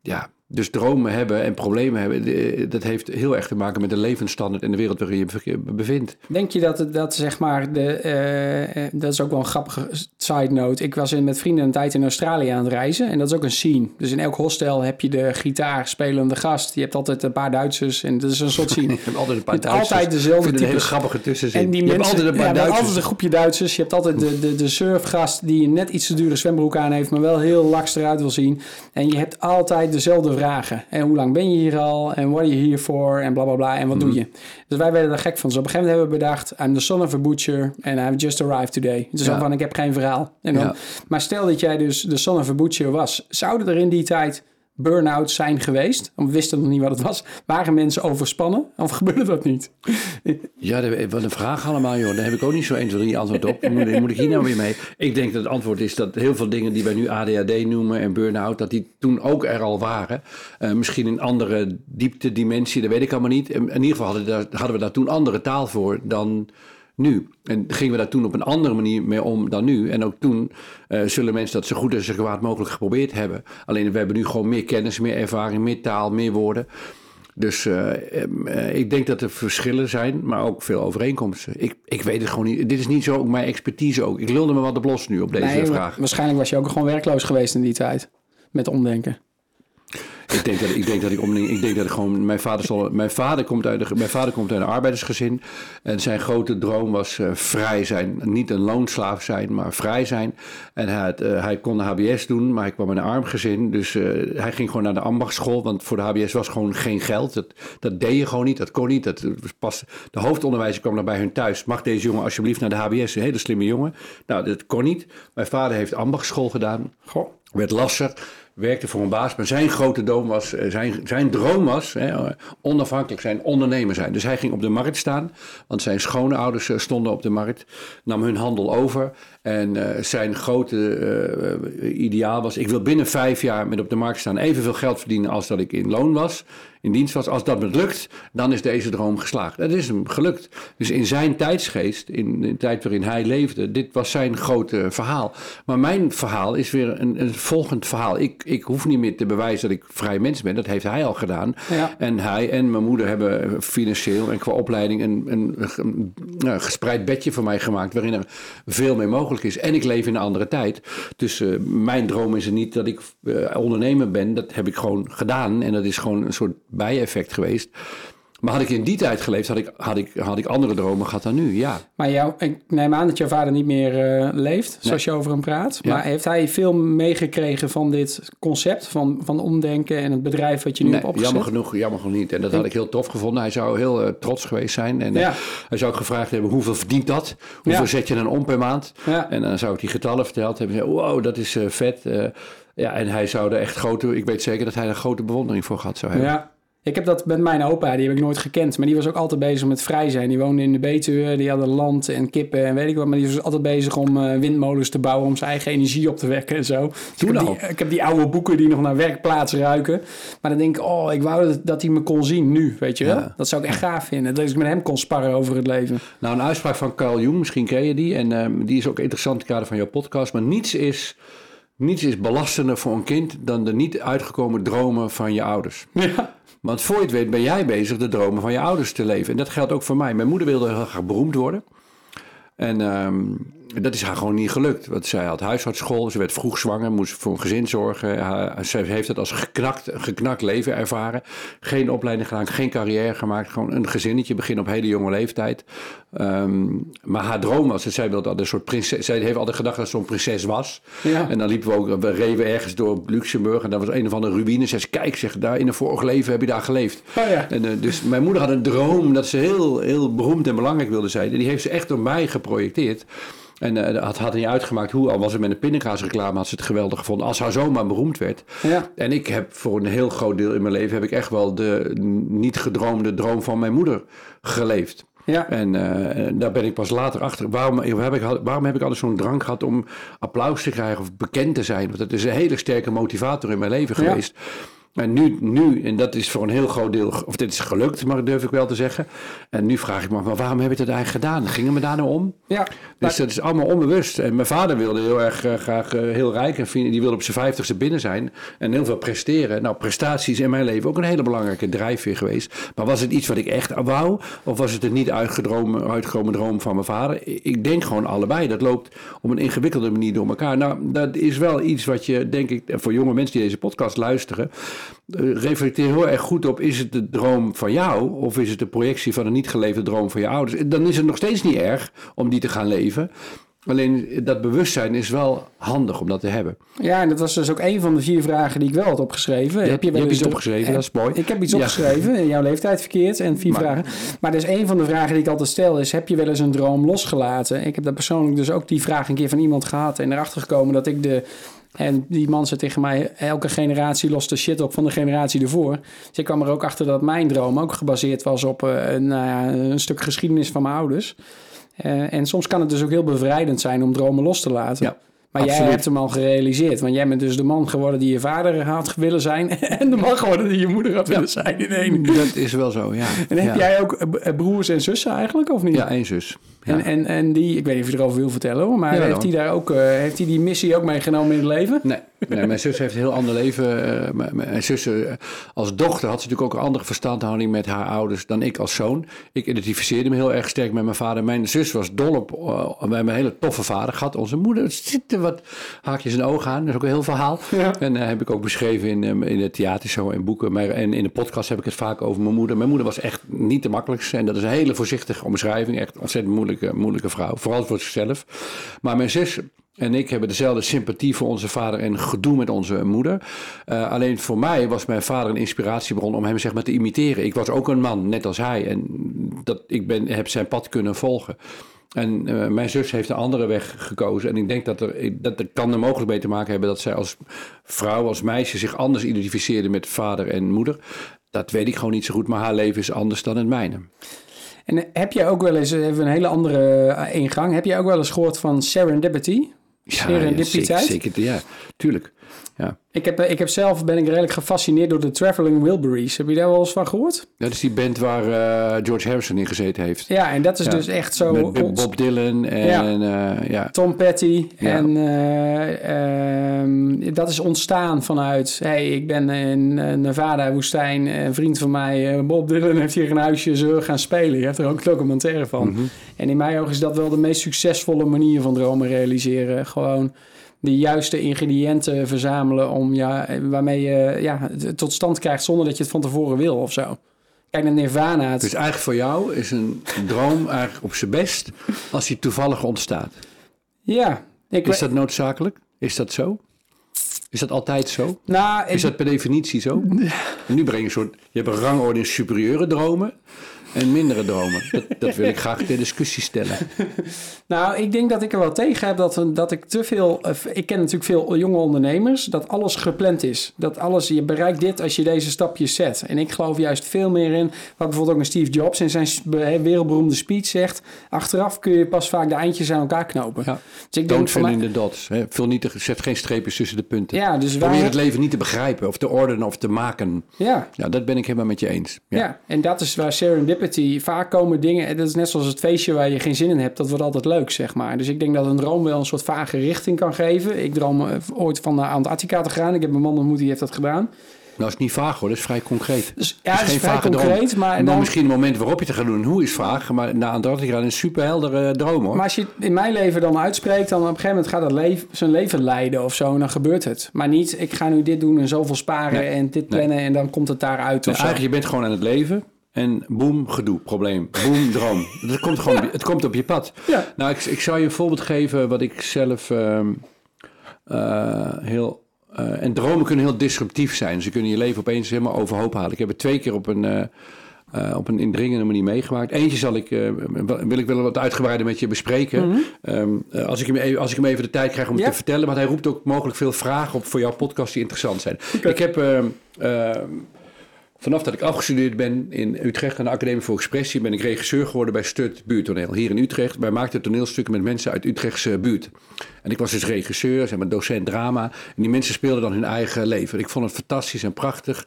Ja, dus dromen hebben en problemen hebben, eh, dat heeft heel erg te maken met de levensstandaard en de wereld waarin je je bevindt. Denk je dat, dat zeg maar, de, eh, eh, dat is ook wel een grappige side note. Ik was in, met vrienden een tijd in Australië aan het reizen en dat is ook een scene. Dus in elk hostel heb je de gitaarspelende gast. Je hebt altijd een paar Duitsers en dat is een soort scene. je hebt altijd een paar je hebt Duitsers. altijd dezelfde een hele grappige tussenzin. En die je mensen, hebt altijd een paar ja, Duitsers. altijd een groepje Duitsers. Je hebt altijd de, de, de surfgast die een net iets te dure zwembroek aan heeft, maar wel heel laks eruit wil zien. En je hebt altijd dezelfde vragen. En hoe lang ben je hier al? En what are you here for? En bla bla bla. En wat Mhm. doe je? Dus wij werden er gek van. Dus op een gegeven moment hebben we bedacht: I'm the son of a butcher and I've just arrived today. Dus Ja. van: ik heb geen verhaal. En dan, Ja. Maar stel dat jij dus de son of a butcher was, zouden er in die tijd burn-outs zijn geweest? We wisten nog niet wat het was. Waren mensen overspannen? Of gebeurde dat niet? Ja, dat- wat een vraag allemaal, joh. Daar heb ik ook niet zo 1, 2, 3 antwoord op. Moet, moet ik hier nou weer mee? Ik denk dat het antwoord is dat heel veel dingen die wij nu ADHD noemen en burn-out, dat die toen ook er al waren. Eh, misschien in andere diepte, dimensie, dat weet ik allemaal niet. In, ieder geval hadden, hadden we daar toen andere taal voor dan nu. En gingen we daar toen op een andere manier mee om dan nu. En ook toen eh, zullen mensen dat zo goed en zo kwaad mogelijk geprobeerd hebben. Alleen we hebben nu gewoon meer kennis, meer ervaring, meer taal, meer woorden. Dus eh, em, eh, ik denk dat er verschillen zijn, maar ook veel overeenkomsten. Ik, ik weet het gewoon niet. Dit is niet zo ook mijn expertise ook. Ik lulde me wat de blos nu op deze Nee, vraag. Waarschijnlijk was je ook gewoon werkloos geweest in die tijd. Met omdenken. Ik denk dat ik, denk dat ik, om, ik denk dat ik gewoon. Mijn vader, zal, mijn, vader komt uit een, mijn vader komt uit een arbeidersgezin. En zijn grote droom was eh, vrij zijn. Niet een loonslaaf zijn, maar vrij zijn. En hij, had, eh, hij kon de HBS doen, maar hij kwam in een arm gezin. Dus eh, hij ging gewoon naar de ambachtsschool. Want voor de HBS was gewoon geen geld. Dat, dat deed je gewoon niet. Dat kon niet. Dat was pas, de hoofdonderwijzer kwam nog bij hun thuis. Mag deze jongen alsjeblieft naar de HBS? Een hele slimme jongen. Nou, dat kon niet. Mijn vader heeft ambachtsschool gedaan Goh. werd lasser, werkte voor een baas. Maar zijn grote droom was, eh, zijn, zijn droom was hè, eh, onafhankelijk zijn, ondernemer zijn. Dus hij ging op de markt staan, want zijn schoonouders eh, stonden op de markt, nam hun handel over. En zijn grote ideaal was, ik wil binnen vijf jaar met op de markt staan evenveel geld verdienen als dat ik in loon was, in dienst was. Als dat me lukt, dan is deze droom geslaagd. Dat is hem gelukt. Dus in zijn tijdsgeest, in de tijd waarin hij leefde, dit was zijn grote verhaal. Maar mijn verhaal is weer een, een volgend verhaal. Ik, ik hoef niet meer te bewijzen dat ik vrij mens ben. Dat heeft hij al gedaan. Ja. En hij en mijn moeder hebben financieel en qua opleiding een, een, een, gespreid bedje voor mij gemaakt. Waarin er veel meer mogelijk is. En ik leef in een andere tijd. Dus eh, mijn droom is er niet dat ik eh, ondernemer ben. Dat heb ik gewoon gedaan. En dat is gewoon een soort bijeffect geweest. Maar had ik in die tijd geleefd, had ik, had ik, had ik andere dromen gehad dan nu. Ja. Maar jou, ik neem aan dat jouw vader niet meer eh, leeft, zoals je over hem praat. Ja. Maar heeft hij veel meegekregen van dit concept, van, van omdenken en het bedrijf wat je nu Nee, hebt opgezet? jammer genoeg, jammer genoeg niet. En dat had ik heel tof gevonden. Hij zou heel eh, trots geweest zijn. En eh, hij zou ook gevraagd hebben, hoeveel verdient dat? Hoeveel Ja. zet je dan om per maand? En dan zou ik die getallen verteld hebben. Zei, wow, dat is vet. Ja, en hij zou er echt grote... Ik weet zeker dat hij er grote bewondering voor gehad zou hebben. Ja. Ik heb dat met mijn opa, die heb ik nooit gekend. Maar die was ook altijd bezig met vrij zijn. Die woonde in de Betuwe, die hadden land en kippen en weet ik wat. Maar die was altijd bezig om eh, windmolens te bouwen, om zijn eigen energie op te wekken en zo. Dus ik, heb die, ik heb die oude boeken die nog naar werkplaats ruiken. Maar dan denk ik, oh, ik wou dat, dat hij me kon zien nu, weet je wel. Ja. Dat zou ik echt gaaf vinden. Dat ik met hem kon sparren over het leven. Nou, een uitspraak van Carl Jung, misschien ken je die. En ehm, die is ook interessant in het kader van jouw podcast. Maar niets is, niets is belastender voor een kind dan de niet uitgekomen dromen van je ouders. Ja. Want voor je het weet ben jij bezig de dromen van je ouders te leven. En dat geldt ook voor mij. Mijn moeder wilde heel graag beroemd worden. En ehm, dat is haar gewoon niet gelukt. Want zij had huisartsschool, ze werd vroeg zwanger, moest voor een gezin zorgen. Haar- Ze heeft het als geknakt, geknakt leven ervaren. Geen opleiding gedaan, geen carrière gemaakt. Gewoon een gezinnetje, begin op hele jonge leeftijd. Ehm, maar haar droom was, dat zij wilde altijd een soort prinses. Zij heeft altijd gedacht dat ze zo'n prinses was. Ja. En dan liepen we ook, we reven ergens door Luxemburg. En daar was een of andere ruïne. Ze zei, kijk, zeg, daar in een vorig leven heb je daar geleefd. Oh ja. En, eh, dus mijn moeder had een droom dat ze heel, heel beroemd en belangrijk wilde zijn. En die heeft ze echt door mij geprojecteerd. En eh, het had niet uitgemaakt hoe, al was het met een pindakaasreclame, had ze het geweldig gevonden. Als haar zoon maar beroemd werd. Ja. En ik heb voor een heel groot deel in mijn leven heb ik echt wel de niet gedroomde droom van mijn moeder geleefd. Ja. En eh, daar ben ik pas later achter. Waarom heb ik, waarom heb ik altijd zo'n drang gehad om applaus te krijgen of bekend te zijn? Want dat is een hele sterke motivator in mijn leven Ja. geweest. En nu, nu, en dat is voor een heel groot deel, of dit is gelukt, maar durf ik wel te zeggen. En nu vraag ik me, af, maar waarom heb ik dat eigenlijk gedaan? Ging het me daar nou om? Ja, Dus dat is allemaal onbewust. En mijn vader wilde heel erg eh, graag eh, heel rijk en. Die wilde op zijn vijftigste binnen zijn en heel veel presteren. Nou, prestaties in mijn leven ook een hele belangrijke drijfveer geweest. Maar was het iets wat ik echt wou? Of was het een niet uitgedromen, uitgekomen droom van mijn vader? Ik denk gewoon allebei. Dat loopt op een ingewikkelde manier door elkaar. Nou, dat is wel iets wat je, denk ik, voor jonge mensen die deze podcast luisteren, reflecteer heel erg goed op: is het de droom van jou of is het de projectie van een niet geleefde droom van je ouders? Dan is het nog steeds niet erg om die te gaan leven. Alleen dat bewustzijn is wel handig om dat te hebben. Ja, en dat was dus ook een van de vier vragen die ik wel had opgeschreven. Je hebt- je hebt eens iets opgeschreven, dat is mooi. Ik heb iets Ja. opgeschreven, in jouw leeftijd verkeerd en vier Maar- vragen. Maar dus een van de vragen die ik altijd stel is, heb je wel eens een droom losgelaten? Ik heb daar persoonlijk dus ook die vraag een keer van iemand gehad en erachter gekomen dat ik de... En die man zei tegen mij, elke generatie lost de shit op van de generatie ervoor. Dus ik kwam er ook achter dat mijn droom ook gebaseerd was op eh, een, nou ja, een stuk geschiedenis van mijn ouders. Eh, en soms kan het dus ook heel bevrijdend zijn om dromen los te laten. Ja, maar jij hebt hem al gerealiseerd. Want jij bent dus de man geworden die je vader had willen zijn. En de man geworden die je moeder had willen zijn in één. Dat is wel zo, ja. En heb ja. jij ook broers en zussen eigenlijk, of niet? Ja, één zus. Ja. En, en, en die, ik weet niet of je erover wil vertellen hoor, maar Ja, heeft hij daar ook, eh, heeft hij die missie ook meegenomen in het leven? Nee, nee, mijn zus heeft een heel ander leven. Eh, mijn, mijn zus eh, als dochter had ze natuurlijk ook een andere verstandhouding met haar ouders dan ik als zoon. Ik identificeerde me heel erg sterk met mijn vader. Mijn zus was dol op. we hebben een hele toffe vader gehad. Onze moeder er zitten wat haakjes en ogen aan. Dat is ook een heel verhaal. Ja. En eh, heb ik ook beschreven in, in het theatershow en boeken. Maar, en in de podcast heb ik het vaak over mijn moeder. Mijn moeder was echt niet de makkelijkste. En dat is een hele voorzichtige omschrijving. Echt ontzettend moeilijke, moeilijke vrouw. Vooral voor zichzelf. Maar mijn zus en ik hebben dezelfde sympathie voor onze vader en gedoe met onze moeder. Eh, alleen voor mij was mijn vader een inspiratiebron om hem zeg maar te imiteren. Ik was ook een man, net als hij. En dat, ik ben, heb zijn pad kunnen volgen. En eh, mijn zus heeft een andere weg gekozen. En ik denk dat er, dat er kan er mogelijk mee te maken hebben dat zij als vrouw, als meisje zich anders identificeerde met vader en moeder. Dat weet ik gewoon niet zo goed, maar haar leven is anders dan het mijne. En eh, heb jij ook wel eens, even een hele andere eh, ingang, heb jij ook wel eens gehoord van serendipity? Serendipiteit? zeker, zeker, ja, tuurlijk. Ja. Ik heb, eh, ik heb zelf, ben ik redelijk gefascineerd door de Traveling Wilburys. Heb je daar wel eens van gehoord? Dat is die band waar eh, George Harrison in gezeten heeft. Ja, en dat is Ja. dus echt zo... Met Bob- Dylan en ja. ja. Tom Petty. En eh, ehm, dat is ontstaan vanuit... hey, ik ben in eh, Nevada-woestijn. Een vriend van mij, eh, Bob Dylan, heeft hier een huisje. Zullen we gaan spelen? Je hebt er ook documentaire van. Mhm. En in mijn ogen is dat wel de meest succesvolle manier van dromen realiseren. Gewoon de juiste ingrediënten verzamelen... Om, ja, waarmee je ja, tot stand krijgt zonder dat je het van tevoren wil of zo. Kijk naar Nirvana. Het, Dus eigenlijk voor jou is een droom eigenlijk op zijn best als die toevallig ontstaat. ja, ik Is dat noodzakelijk? Is dat zo? Is dat altijd zo? Nou, ik- Is dat per definitie zo? En nu breng je een soort... Je hebt een rangorde in superieure dromen en mindere dromen. Dat, dat wil ik graag ter discussie stellen. Nou, ik denk dat ik er wel tegen heb dat, dat ik te veel. eh, Ik ken natuurlijk veel jonge ondernemers. Dat alles gepland is. Dat alles, je bereikt dit als je deze stapjes zet. En ik geloof juist veel meer in. Wat bijvoorbeeld ook een Steve Jobs in zijn wereldberoemde speech zegt. Achteraf kun je pas vaak de eindjes aan elkaar knopen. Ja. Dus ik Don't fill in the dots. Hè. Vul niet de, zet geen streepjes tussen de punten. Ja, dus Probeer het leven niet te begrijpen of te ordenen of te maken. ja, Ja, dat ben ik helemaal met je eens. Ja. en dat is waar serendipity vaak komen dingen. en Dat is net zoals het feestje waar je geen zin in hebt. Dat wordt altijd leuk, zeg maar. Dus ik denk dat een droom wel een soort vage richting kan geven. Ik droom eh, ooit van naar Antarctica te gaan. Ik heb een man ontmoet die heeft dat gedaan. Nou, is niet vaag hoor, dat is vrij concreet. Dus ja, het is vrij vage concreet, droom. maar dan dan- misschien het moment waarop je het gaat doen. Hoe is vaag, maar na Antarctica is een superheldere droom hoor. Maar als je het in mijn leven dan uitspreekt, dan op een gegeven moment gaat dat leven, zijn leven leiden of zo. En dan gebeurt het. Maar niet, ik ga nu dit doen en zoveel sparen Nee. en dit Nee. plannen en dan komt het daaruit Nee, of zo. eigenlijk, je bent gewoon aan het leven. En boem, gedoe, probleem. Boem, droom. Dat komt gewoon, het komt op je pad. Ja. Nou, ik, ik zou je een voorbeeld geven wat ik zelf ehm, eh, heel... eh, en dromen kunnen heel disruptief zijn. Ze kunnen je leven opeens helemaal overhoop halen. Ik heb het twee keer op een, eh, op een indringende manier meegemaakt. Eentje zal ik, wil ik wel wat uitgebreider met je bespreken. Ehm, eh, als, ik hem even, als ik hem even de tijd krijg om het te vertellen. Want hij roept ook mogelijk veel vragen op voor jouw podcast die interessant zijn. Ik heb... ehm, ehm, vanaf dat ik afgestudeerd ben in Utrecht aan de Academie voor Expressie, ben ik regisseur geworden bij Stut Buurtoneel. Hier in Utrecht. Wij maakten toneelstukken met mensen uit Utrechtse buurt. En ik was dus regisseur, zeg maar docent drama. En die mensen speelden dan hun eigen leven. Ik vond het fantastisch en prachtig.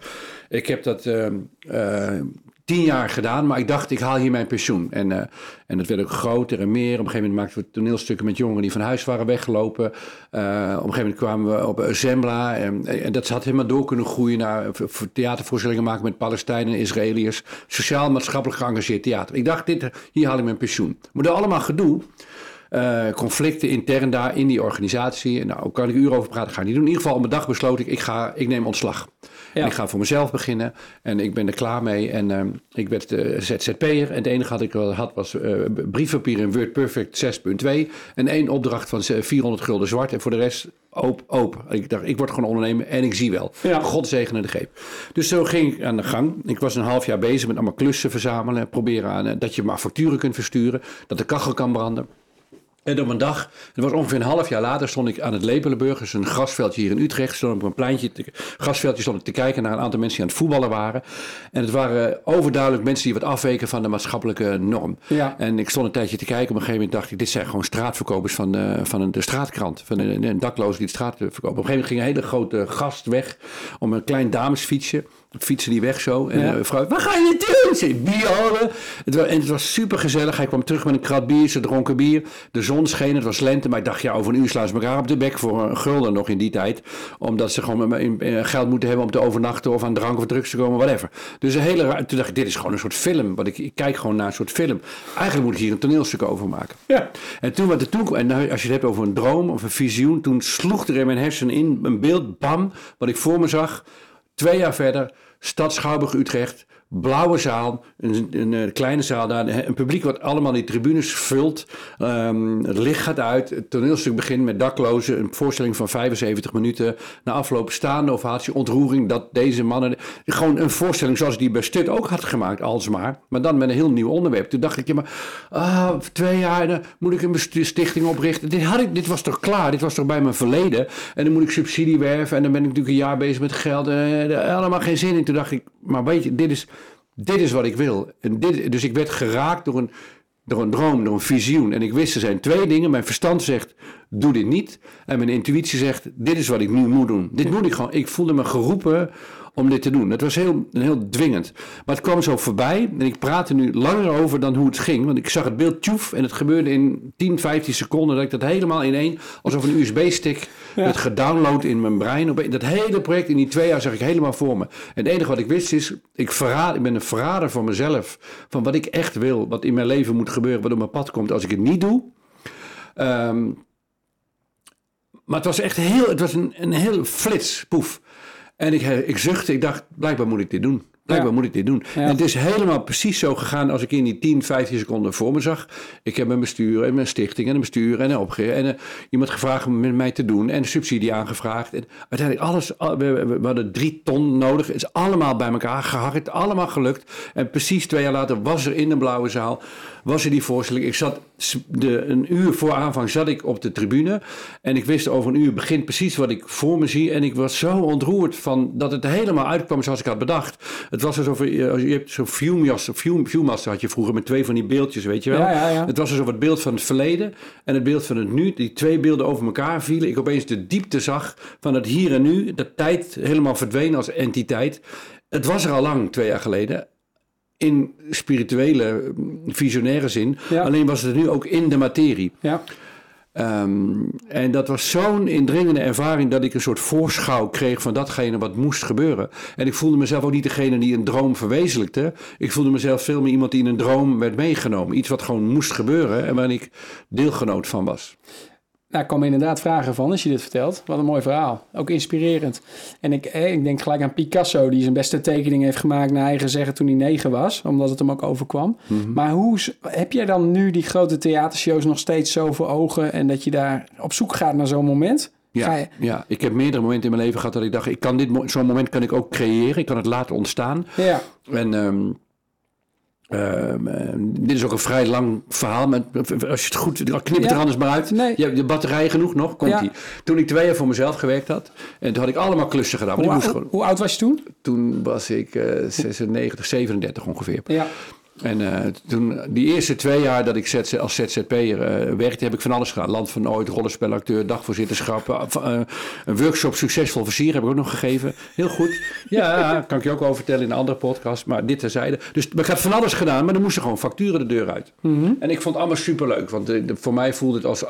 Ik heb dat uh, uh, tien jaar gedaan, maar ik dacht, ik haal hier mijn pensioen. En, uh, en dat werd ook groter en meer. Op een gegeven moment maakten we toneelstukken met jongeren die van huis waren weggelopen. Uh, op een gegeven moment kwamen we op Zembla. En, en dat had helemaal door kunnen groeien naar theatervoorstellingen maken met Palestijnen en Israëliërs. Sociaal-maatschappelijk geëngageerd theater. Ik dacht, dit, hier haal ik mijn pensioen. Maar door allemaal gedoe. Conflicten intern daar in die organisatie. En nou, kan ik uren over praten, ga niet doen. In ieder geval, op een dag besloot ik, ik, ga, ik neem ontslag. Ja. En ik ga voor mezelf beginnen. En ik ben er klaar mee. En uh, ik werd uh, ZZP'er. En het enige wat ik had was briefpapier in Word Perfect 6.2. En één opdracht van 400 gulden zwart. En voor de rest open. open. Ik dacht, ik word gewoon ondernemer en ik zie wel. Ja. God zegene de greep. Dus zo ging ik aan de gang. Ik was een half jaar bezig met allemaal klussen verzamelen. Proberen aan dat je maar facturen kunt versturen. Dat de kachel kan branden. En op een dag, het was ongeveer een half jaar later, stond ik aan het Lepelenburg, dus een grasveldje hier in Utrecht. Stond op een pleintje, te, grasveldje stond ik te kijken naar een aantal mensen die aan het voetballen waren. En het waren overduidelijk mensen die wat afweken van de maatschappelijke norm. Ja. En ik stond een tijdje te kijken. Op een gegeven moment dacht ik, dit zijn gewoon straatverkopers van de, van een, de straatkrant. Van een, een dakloze die de straat verkopen. Op een gegeven moment ging een hele grote gast weg om een klein damesfietsje fietsen die weg zo. En ja. de vrouw, waar ga je naartoe? Ze bier halen. Het was, en het was super gezellig. Hij kwam terug met een krat bier, ze dronken bier. De zon scheen, het was lente. Maar ik dacht, ja, over een uur slaan ze elkaar op de bek voor een gulden nog in die tijd. Omdat ze gewoon geld moeten hebben om te overnachten of aan drank of drugs te komen, whatever. Dus een hele Toen dacht ik, dit is gewoon een soort film. Want ik, ik kijk gewoon naar een soort film. Eigenlijk moet ik hier een toneelstuk over maken. Ja. En toen wat er toen en nou, als je het hebt over een droom of een visioen, toen sloeg er in mijn hersenen in een beeld, bam, wat ik voor me zag. Twee jaar verder, Stad Utrecht, blauwe zaal, een, een, een, kleine zaal daar, een publiek wat allemaal die tribunes vult. Um, het licht gaat uit, het toneelstuk begint met daklozen, een voorstelling van 75 minuten. Na afloop staande ovatie, ontroering dat deze mannen, gewoon een voorstelling zoals die bij Stut ook had gemaakt, alsmaar, maar dan met een heel nieuw onderwerp. Toen dacht ik, ja maar, ah, twee jaar dan moet ik een stichting oprichten. Dit, had ik, dit was toch klaar, dit was toch bij mijn verleden. En dan moet ik subsidie werven en dan ben ik natuurlijk een jaar bezig met geld. En, uh, allemaal geen zin in. Toen dacht ik, maar weet je, dit is dit is wat ik wil. En dit, dus ik werd geraakt door een, door een droom, door een visioen. En ik wist, er zijn twee dingen. Mijn verstand zegt, doe dit niet. En mijn intuïtie zegt, dit is wat ik nu moet doen. Dit moet ik gewoon. Ik voelde me geroepen om dit te doen. Het was heel, heel dwingend. Maar het kwam zo voorbij. En ik praat er nu langer over dan hoe het ging. Want ik zag het beeld tjoef. En het gebeurde in 10, 15 seconden. Dat ik dat helemaal in één, alsof een USB-stick, ja. werd gedownload in mijn brein. Dat hele project in die twee jaar zag ik helemaal voor me. En het enige wat ik wist is, ik, verraad, ik ben een verrader van mezelf. Van wat ik echt wil. Wat in mijn leven moet gebeuren. Wat op mijn pad komt. Als ik het niet doe. Um, maar het was echt heel, het was een, een heel flits, poef. En ik, ik zuchtte, ik dacht, blijkbaar moet ik dit doen. Blijkbaar ja. moet ik dit doen. Ja. En het is helemaal precies zo gegaan als ik in die 10, 15 seconden voor me zag. Ik heb mijn bestuur en mijn stichting en een bestuur en een en uh, iemand gevraagd om met mij te doen en subsidie aangevraagd. En uiteindelijk alles, we, we, we, hadden drie ton nodig. Het is allemaal bij elkaar geharkt, allemaal gelukt. En precies twee jaar later was er in de blauwe zaal, was er die voorstelling. Ik zat de, een uur voor aanvang zat ik op de tribune en ik wist over een uur begint precies wat ik voor me zie. En ik was zo ontroerd van dat het helemaal uitkwam zoals ik had bedacht. Het was alsof je, je hebt zo'n viewmaster, viewmaster had je vroeger met twee van die beeldjes, weet je wel. Ja, ja, ja. Het was alsof het beeld van het verleden en het beeld van het nu, die twee beelden over elkaar vielen. Ik opeens de diepte zag van het hier en nu, dat tijd helemaal verdween als entiteit. Het was er al lang, twee jaar geleden in spirituele, visionaire zin. Ja. Alleen was het nu ook in de materie. Ja. Um, en dat was zo'n indringende ervaring dat ik een soort voorschouw kreeg van datgene wat moest gebeuren. En ik voelde mezelf ook niet degene die een droom verwezenlijkte. Ik voelde mezelf veel meer iemand die in een droom werd meegenomen. Iets wat gewoon moest gebeuren en waarin ik deelgenoot van was. Nou, ik kwam inderdaad vragen van als je dit vertelt. Wat een mooi verhaal. Ook inspirerend. En ik, eh, ik denk gelijk aan Picasso, die zijn beste tekening heeft gemaakt naar eigen zeggen toen hij negen was, omdat het hem ook overkwam. Mm -hmm. Maar hoe heb jij dan nu die grote theatershows nog steeds zo voor ogen en dat je daar op zoek gaat naar zo'n moment? Ja, je... ja, ik heb meerdere momenten in mijn leven gehad dat ik dacht, ik kan dit, zo'n moment kan ik ook creëren. Ik kan het laten ontstaan. Ja. En um, Ehm, eh, dit is ook een vrij lang verhaal. Maar als je het goed knip het Ja. er anders maar uit. Nee. Je hebt de batterijen genoeg nog. Komt Ja. die. Toen ik twee jaar voor mezelf gewerkt had. En toen had ik allemaal klussen gedaan. Hoe, moest hoe, gewoon, hoe oud was je toen? toen was ik eh 96, 37 ongeveer. Ja. En eh, toen, die eerste twee jaar dat ik ZZ als ZZP'er eh werkte, heb ik van alles gedaan. Land van Nooit, rollenspelacteur, dagvoorzitterschap, eh, een workshop Succesvol Versieren heb ik ook nog gegeven. Heel goed. Ja, kan ik je ook over vertellen in een andere podcast, maar dit terzijde. Dus ik heb van alles gedaan, maar er moesten gewoon facturen de deur uit. En ik vond het allemaal superleuk, want voor mij voelde het als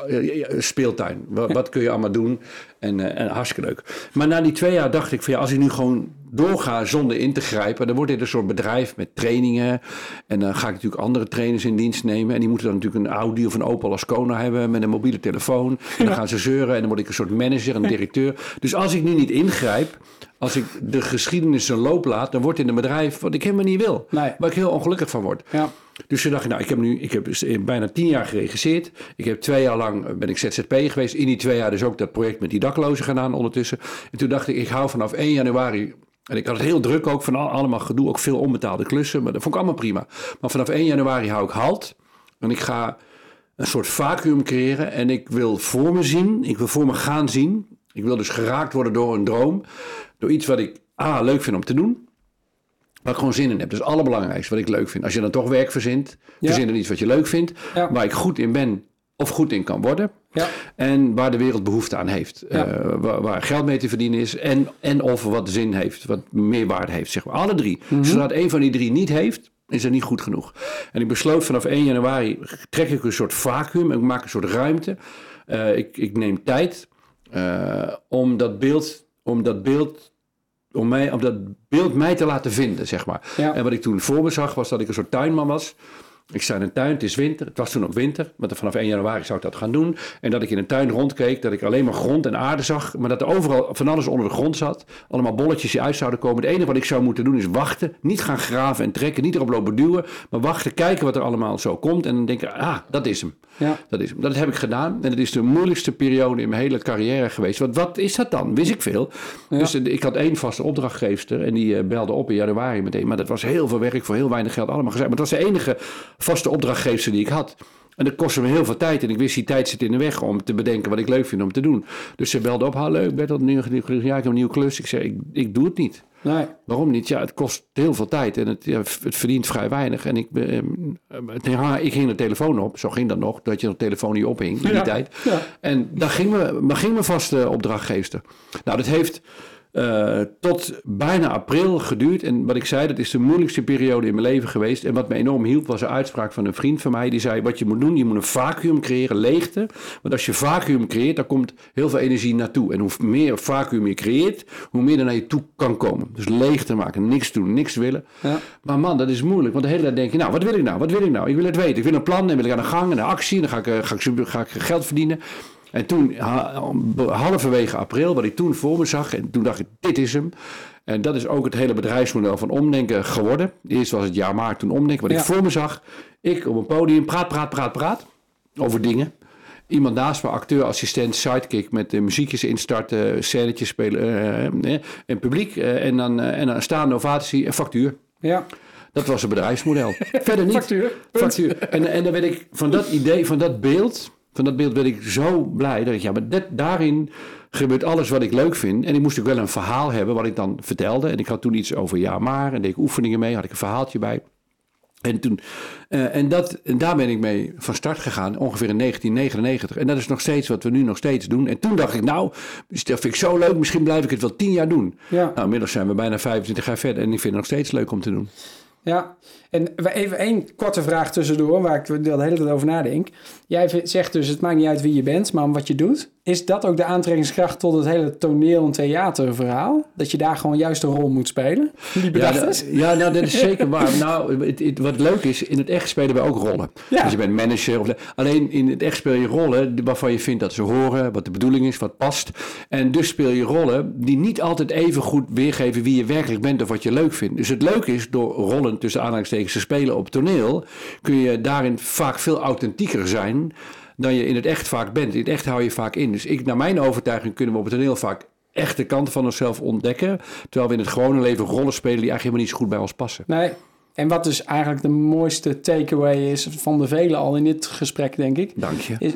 speeltuin. Wat, wat kun je allemaal doen? En, en hartstikke leuk. Maar na die twee jaar dacht ik van ja, als ik nu gewoon doorga zonder in te grijpen, dan wordt dit een soort bedrijf met trainingen. En dan ga ik natuurlijk andere trainers in dienst nemen. En die moeten dan natuurlijk een Audi of een Opel Ascona hebben met een mobiele telefoon. En dan gaan ze zeuren en dan word ik een soort manager, een directeur. Dus als ik nu niet ingrijp, als ik de geschiedenis zijn loop laat, dan wordt het een bedrijf wat ik helemaal niet wil. Nee. Waar ik heel ongelukkig van word. Ja. Dus toen dacht ik, nou, ik heb nu ik heb in bijna tien jaar geregisseerd. Ik heb twee jaar lang eh, ben ik ZZP geweest. In die twee jaar dus ook dat project met die daklozen gedaan ondertussen. En toen dacht ik, ik hou vanaf 1 januari... En ik had het heel druk ook van al- allemaal gedoe, ook veel onbetaalde klussen. Maar dat vond ik allemaal prima. Maar vanaf 1 januari hou ik halt. En ik ga een soort vacuüm creëren. En ik wil voor me zien, ik wil voor me gaan zien. Ik wil dus geraakt worden door een droom. Door iets wat ik A, leuk vind om te doen. Waar ik gewoon zin in heb. Dat is het allerbelangrijkste wat ik leuk vind. Als je dan toch werk verzint, Ja. verzin dan iets wat je leuk vindt. Ja. Waar ik goed in ben of goed in kan worden. Ja. En waar de wereld behoefte aan heeft. Ja. Eh, waar, waar geld mee te verdienen is. En, en of wat zin heeft. Wat meerwaarde heeft. Zeg maar. Alle drie. Zodra het een van die drie niet heeft. Is er niet goed genoeg. En ik besloot vanaf 1 januari. Trek ik een soort vacuüm. Ik maak een soort ruimte. Eh, ik, ik neem tijd. eh, om dat beeld. Om dat beeld om, mij, om dat beeld mij te laten vinden, zeg maar. Ja. En wat ik toen voor me zag, was dat ik een soort tuinman was. Ik sta in een tuin, het is winter. Het was toen ook winter, want vanaf 1 januari zou ik dat gaan doen. En dat ik in een tuin rondkeek, dat ik alleen maar grond en aarde zag. Maar dat er overal van alles onder de grond zat. Allemaal bolletjes die uit zouden komen. Het enige wat ik zou moeten doen is wachten. Niet gaan graven en trekken, niet erop lopen duwen. Maar wachten, kijken wat er allemaal zo komt. En dan denken, ah, dat is hem. Ja. Dat, is, hem. dat heb ik gedaan. En het is de moeilijkste periode in mijn hele carrière geweest. Want wat is dat dan? Wist ik veel. Dus eh, ik had één vaste opdrachtgeefster. En die eh, belde op in januari meteen. Maar dat was heel veel werk voor heel weinig geld. Allemaal gezegd. Maar het was de enige vaste opdrachtgeefster die ik had. En dat kostte me heel veel tijd. En ik wist die tijd zit in de weg om te bedenken wat ik leuk vind om te doen. Dus ze belde op. Hallo, ik ben tot nu. Ja, ik heb een nieuwe klus. Ik zei, ik, ik doe het niet. Nee. Waarom niet? Ja, het kost heel veel tijd en het, ja, het verdient vrij weinig. En ik, eh, het- ja, ik hing de telefoon op, zo ging dat nog, dat je de telefoon niet ophing in die Ja, tijd. ja. En daar ging, me, maar ging vaste opdrachtgeefster. Nou, dat heeft eh, tot bijna april geduurd. En wat ik zei, dat is de moeilijkste periode in mijn leven geweest. En wat me enorm hielp, was een uitspraak van een vriend van mij. Die zei, wat je moet doen, je moet een vacuüm creëren, leegte. Want als je vacuüm creëert, dan komt heel veel energie naartoe. En hoe meer vacuüm je creëert, hoe meer er naar je toe kan komen. Dus leegte maken, niks doen, niks willen. Ja. Maar man, dat is moeilijk. Want de hele tijd denk je, nou, wat wil ik nou? Wat wil ik nou? Ik wil het weten. Ik wil een plan en wil ik aan de gang en een actie. En dan ga ik, eh, ga ik, ga ik geld verdienen. En toen, ha- halverwege april, wat ik toen voor me zag, en toen dacht ik, dit is hem. En dat is ook het hele bedrijfsmodel van omdenken geworden. Eerst was het ja maar, toen omdenken. Wat Ja. ik voor me zag, ik op een podium, praat, praat, praat, praat, over dingen. Iemand naast me, acteur, assistent, sidekick met de muziekjes instarten, scènetjes spelen, eh, eh, en publiek. eh, en, dan, eh, en dan staande ovatie en factuur. Ja. Dat was het bedrijfsmodel. Verder niet. Factuur. Punt. Factuur. En, en dan werd ik van dat idee, van dat beeld, van dat beeld werd ik zo blij. Dat ik, ja, maar dat, daarin gebeurt alles wat ik leuk vind. En ik moest ook wel een verhaal hebben wat ik dan vertelde. En ik had toen iets over ja maar. En deed ik oefeningen mee, had ik een verhaaltje bij. En, toen, eh, en, dat, en daar ben ik mee van start gegaan, ongeveer in 1999. En dat is nog steeds wat we nu nog steeds doen. En toen dacht ik, nou, dat vind ik zo leuk, misschien blijf ik het wel tien jaar doen. Ja. Nou, inmiddels zijn we bijna 25 jaar verder en ik vind het nog steeds leuk om te doen. Ja, en even één korte vraag tussendoor, waar ik de hele tijd over nadenk. Jij zegt dus, het maakt niet uit wie je bent, maar om wat je doet. Is dat ook de aantrekkingskracht tot het hele toneel- en theaterverhaal? Dat je daar gewoon juist een rol moet spelen? Die bedacht ja, is? dat- ja, nou, dat is zeker waar. Nou, het, het- wat leuk is, in het echt spelen we ook rollen. Ja. Dus je bent manager. Of alleen in het echt speel je rollen waarvan je vindt dat ze horen, wat de bedoeling is, wat past. En dus speel je rollen die niet altijd even goed weergeven wie je werkelijk bent of wat je leuk vindt. Dus het leuke is, door rollen tussen aanhalingstekens te spelen op toneel, kun je daarin vaak veel authentieker zijn dan je in het echt vaak bent. In het echt hou je vaak in. Dus ik, naar mijn overtuiging kunnen we op het toneel vaak echte kanten van onszelf ontdekken. Terwijl we in het gewone leven rollen spelen die eigenlijk helemaal niet zo goed bij ons passen. Nee, En wat dus eigenlijk de mooiste takeaway is van de vele al in dit gesprek, denk ik. Dank je. Is,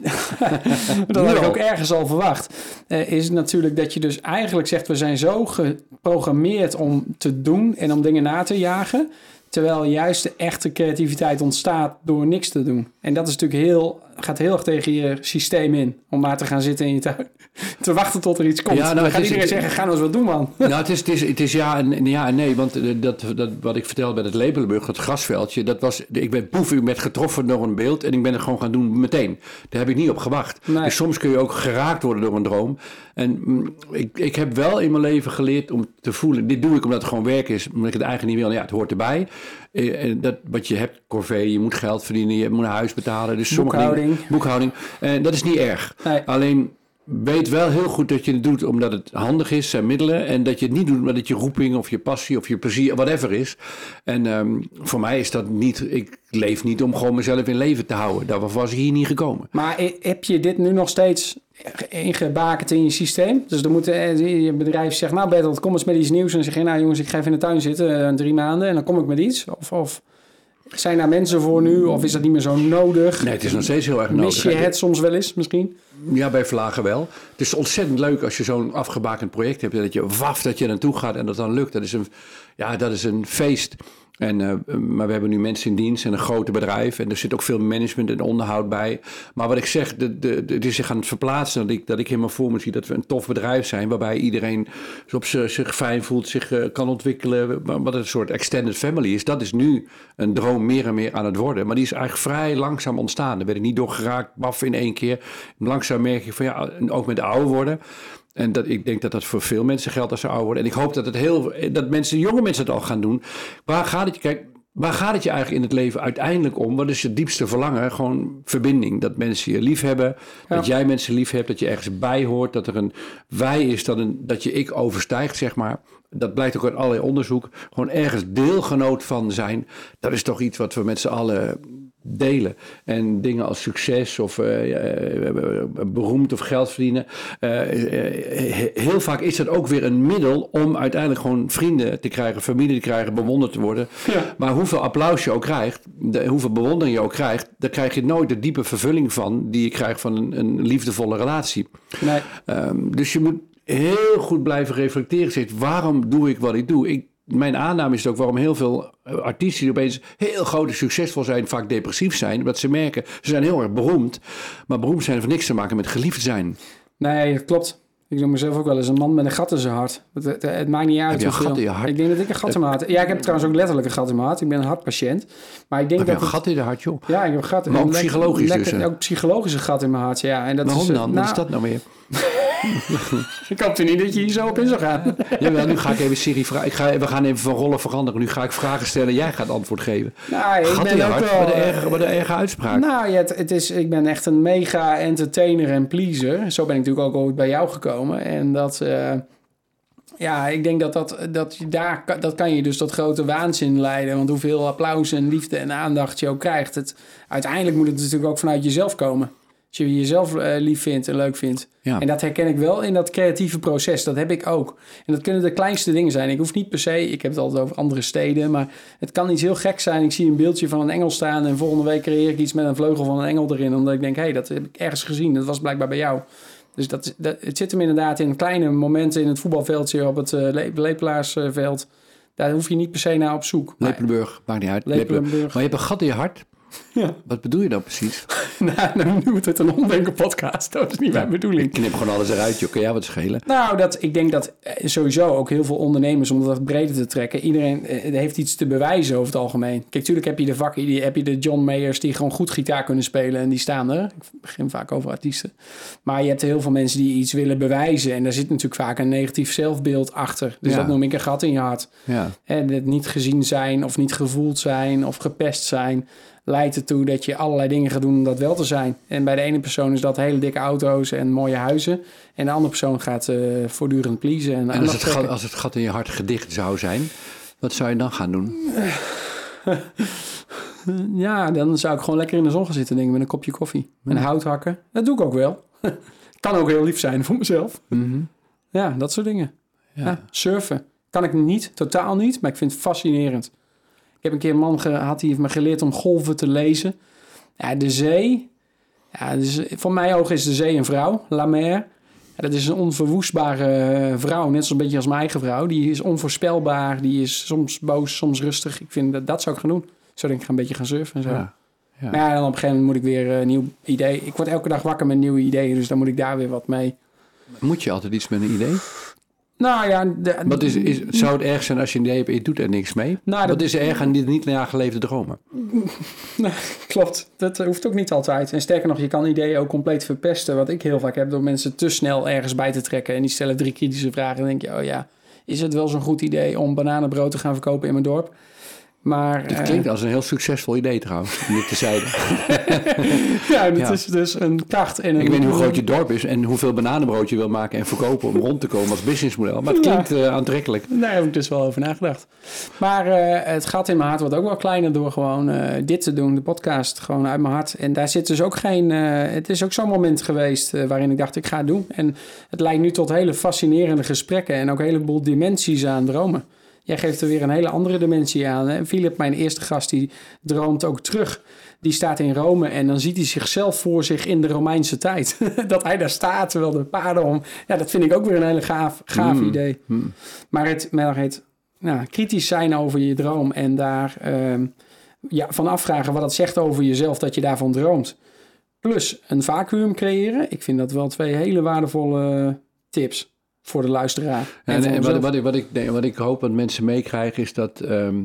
dat had ik ook ergens al verwacht. eh, is natuurlijk dat je dus eigenlijk zegt: we zijn zo geprogrammeerd om te doen en om dingen na te jagen. Terwijl juist de echte creativiteit ontstaat door niks te doen. En dat is natuurlijk heel, gaat heel erg tegen je systeem in. Om maar te gaan zitten in je tuin. Te wachten tot er iets komt. Ja, nou, dan gaat is- iedereen het- zeggen: ga nou eens wat doen, man. Nou, het is, het is, het is ja, en, ja en nee. Want eh, dat, dat, wat ik vertelde bij het Lepelenburg, het grasveldje, dat was, ik ben poef, ik ben getroffen door een beeld en ik ben het gewoon gaan doen meteen. Daar heb ik niet op gewacht. Nee. Dus soms kun je ook geraakt worden door een droom. En mm, ik, ik heb wel in mijn leven geleerd om te voelen, dit doe ik omdat het gewoon werk is, omdat ik het eigenlijk niet wil. Ja, het hoort erbij. Eh, en dat, wat je hebt, corvée, je moet geld verdienen, je moet een huis betalen. Dus Boekhouding. Dingen, boekhouding. En dat is niet erg. Nee. Alleen weet wel heel goed dat je het doet omdat het handig is, zijn middelen. En dat je het niet doet omdat het je roeping of je passie of je plezier, whatever is. En ehm, voor mij is dat niet, ik leef niet om gewoon mezelf in leven te houden. Daarvoor was ik hier niet gekomen. Maar heb je dit nu nog steeds ingebakend in je systeem? Dus dan moet eh, je bedrijf zeggen, nou Bertolt, kom eens met iets nieuws. En zeg je, nou jongens, ik ga even in de tuin zitten, eh, drie maanden. En dan kom ik met iets. Of, of zijn daar mensen voor nu? Of is dat niet meer zo nodig? Nee, het is nog steeds heel erg nodig. Mis je het soms wel eens misschien? Ja, bij Vlagen wel. Het is ontzettend leuk als je zo'n afgebakend project hebt. Dat je waf dat je naartoe gaat en dat dan lukt. Dat is een, ja, dat is een feest. En, eh, maar we hebben nu mensen in dienst en een grote bedrijf. En er zit ook veel management en onderhoud bij. Maar wat ik zeg, de, de, het is zich aan het verplaatsen. Dat ik, dat ik helemaal voor me zie dat we een tof bedrijf zijn. Waarbij iedereen op zich fijn voelt, zich eh, kan ontwikkelen. wa- Wat een soort extended family is. Dat is nu een droom meer en meer aan het worden. Maar die is eigenlijk vrij langzaam ontstaan. Daar werd ik niet door geraakt, baf in één keer. Langzaam merk je van ja, ook met de ouder worden. En dat, ik denk dat dat voor veel mensen geldt als ze ouder worden. En ik hoop dat, het heel, dat mensen, jonge mensen het al gaan doen. Waar gaat het, kijk, waar gaat het je eigenlijk in het leven uiteindelijk om? Wat is je diepste verlangen? Gewoon verbinding. Dat mensen je lief hebben. Dat jij mensen lief hebt. Dat je ergens bij hoort. Dat er een wij is. Dat, een, dat je ik overstijgt, zeg maar. Dat blijkt ook uit allerlei onderzoek. Gewoon ergens deelgenoot van zijn. Dat is toch iets wat we met z'n allen delen. En dingen als succes of eh, eh, beroemd of geld verdienen. eh, eh, heel vaak is dat ook weer een middel om uiteindelijk gewoon vrienden te krijgen, familie te krijgen, bewonderd te worden. Ja. Maar hoeveel applaus je ook krijgt, de, hoeveel bewondering je ook krijgt, daar krijg je nooit de diepe vervulling van die je krijgt van een, een liefdevolle relatie. Nee. Ehm, dus je moet heel goed blijven reflecteren. Zeg, waarom doe ik wat ik doe? Ik, mijn aanname is ook waarom heel veel eh, artiesten die opeens heel groot en succesvol zijn, vaak depressief zijn. Omdat ze merken, ze zijn heel erg beroemd. Maar beroemd zijn heeft niks te maken met geliefd zijn. Nee, dat klopt. Ik noem mezelf ook wel eens een man met een gat in zijn hart. Het, het, het maakt niet uit Heb je een hoeveel. gat in je hart? Ik denk dat ik een gat in mijn hart... Ja, ik heb trouwens ook letterlijk een gat in mijn hart. Ik ben een hartpatiënt. Maar ik denk Heb je dat een het- gat in de hart, joh? Ja, ik heb een gat. Maar ook een psychologisch lekker, dus, hè? Ook psychologisch een gat in mijn hart, ja. En dat Waarom is, eh, dan? Wat Nou, is dat nou weer? Ik hoopte niet dat je hier zo op in zou gaan. Jawel, nu ga ik even Siri vragen. Ik ga, we gaan even van rollen veranderen. Nu ga ik vragen stellen en jij gaat antwoord geven. nou, ik Gat in ben je ook hart? wel... Wat een eh, erge, wat een erge uitspraak. Nou ja, het, het is, ik ben echt een mega entertainer en pleaser. Zo ben ik natuurlijk ook ooit bij jou gekomen. En dat, eh, ja, ik denk dat dat, dat je daar, kan- dat kan je dus tot grote waanzin leiden. Want hoeveel applaus en liefde en aandacht je ook krijgt. Het, uiteindelijk moet het natuurlijk ook vanuit jezelf komen. Als je jezelf eh, lief vindt en leuk vindt. Ja. En dat herken ik wel in dat creatieve proces. Dat heb ik ook. En dat kunnen de kleinste dingen zijn. Ik hoef niet per se, ik heb het altijd over andere steden, maar het kan iets heel gek zijn. Ik zie een beeldje van een engel staan en volgende week creëer ik iets met een vleugel van een engel erin. Omdat ik denk, hé, hey, dat heb ik ergens gezien. Dat was blijkbaar bij jou. Dus dat, het zit hem inderdaad in kleine momenten in het voetbalveldje op het uh, Le Lepelaarsveld. Daar hoef je niet per se naar op zoek. Lepelenburg, maakt niet uit. Lepelenburg. Maar je hebt een gat in je hart. Ja. Wat bedoel je dan precies? nou, dan noemt het een ondenken podcast. Dat is niet mijn bedoeling. Ik knip gewoon alles eruit, joh. Kan jij wat schelen? Nou, dat, ik denk dat eh, sowieso ook heel veel ondernemers, om dat breder te trekken, iedereen eh, heeft iets te bewijzen over het algemeen. Kijk, tuurlijk heb je de vakken, die, heb je de John Mayers die gewoon goed gitaar kunnen spelen en die staan er. Ik begin vaak over artiesten. Maar je hebt heel veel mensen die iets willen bewijzen en daar zit natuurlijk vaak een negatief zelfbeeld achter. Dus Ja. dat noem ik een gat in je hart. Ja. En het niet gezien zijn of niet gevoeld zijn of gepest zijn leidt ertoe dat je allerlei dingen gaat doen om dat wel te zijn. En bij de ene persoon is dat hele dikke auto's en mooie huizen. En de andere persoon gaat eh, voortdurend pleasen. En, En als het, gat, als het gat in je hart gedicht zou zijn, wat zou je dan gaan doen? Ja, dan zou ik gewoon lekker in de zon gaan zitten denk ik, met een kopje koffie. En hout hakken. Dat doe ik ook wel. kan ook heel lief zijn voor mezelf. Ja, dat soort dingen. Ja. Ja. surfen. Kan ik niet, totaal niet, maar ik vind het fascinerend. Ik heb een keer een man gehad die heeft me geleerd om golven te lezen. Ja, de zee. Ja, dus van mijn ogen is de zee een vrouw, La Mer. Ja, dat is een onverwoestbare eh, vrouw, net zo'n beetje als mijn eigen vrouw. Die is onvoorspelbaar, die is soms boos, soms rustig. Ik vind dat, dat zou ik gaan doen. Ik zou denk ik een beetje gaan surfen en zo. Ja. Ja. Maar ja, dan op een gegeven moment moet ik weer een nieuw idee. Ik word elke dag wakker met nieuwe ideeën, dus dan moet ik daar weer wat mee. Moet je altijd iets met een idee? Nou ja, de, Wat is, is, zou het erg zijn als je een idee hebt en je doet er niks mee? Nou, dat- Wat is er erg aan die niet nageleefde dromen? Nou, klopt. Dat hoeft ook niet altijd. En sterker nog, je kan ideeën ook compleet verpesten. Wat ik heel vaak heb, door mensen te snel ergens bij te trekken. En die stellen drie kritische vragen. En dan denk je, oh ja, is het wel zo'n goed idee om bananenbrood te gaan verkopen in mijn dorp? Maar Dit eh, klinkt als een heel succesvol idee trouwens, om dit te zeiden. ja, Ja. is dus een kracht. En een, Ik weet niet hoe groot je dorp is en hoeveel bananenbrood je wil maken en verkopen om rond te komen als businessmodel. Maar het Ja. klinkt eh, aantrekkelijk. Daar heb ik dus wel over nagedacht. Maar eh, het gat in mijn hart wordt ook wel kleiner door gewoon dit te doen, de podcast, gewoon uit mijn hart. En daar zit dus ook geen. het is ook zo'n moment geweest waarin ik dacht, ik ga het doen. En het lijkt nu tot hele fascinerende gesprekken en ook een heleboel dimensies aan dromen. Jij geeft er weer een hele andere dimensie aan. Hè? Philip, mijn eerste gast, die droomt ook terug. Die staat in Rome en dan ziet hij zichzelf voor zich in de Romeinse tijd. dat hij daar staat terwijl de paarden om. Ja, dat vind ik ook weer een hele gaaf, gaaf Mm. idee. Hmm. Maar het, maar het nou, kritisch zijn over je droom en daar ehm, ja, van afvragen wat het zegt over jezelf dat je daarvan droomt. Plus een vacuüm creëren. Ik vind dat wel twee hele waardevolle tips voor de luisteraar. En en en wat, wat, ik- wat, ik, nee, wat ik hoop dat mensen meekrijgen is dat, ehm,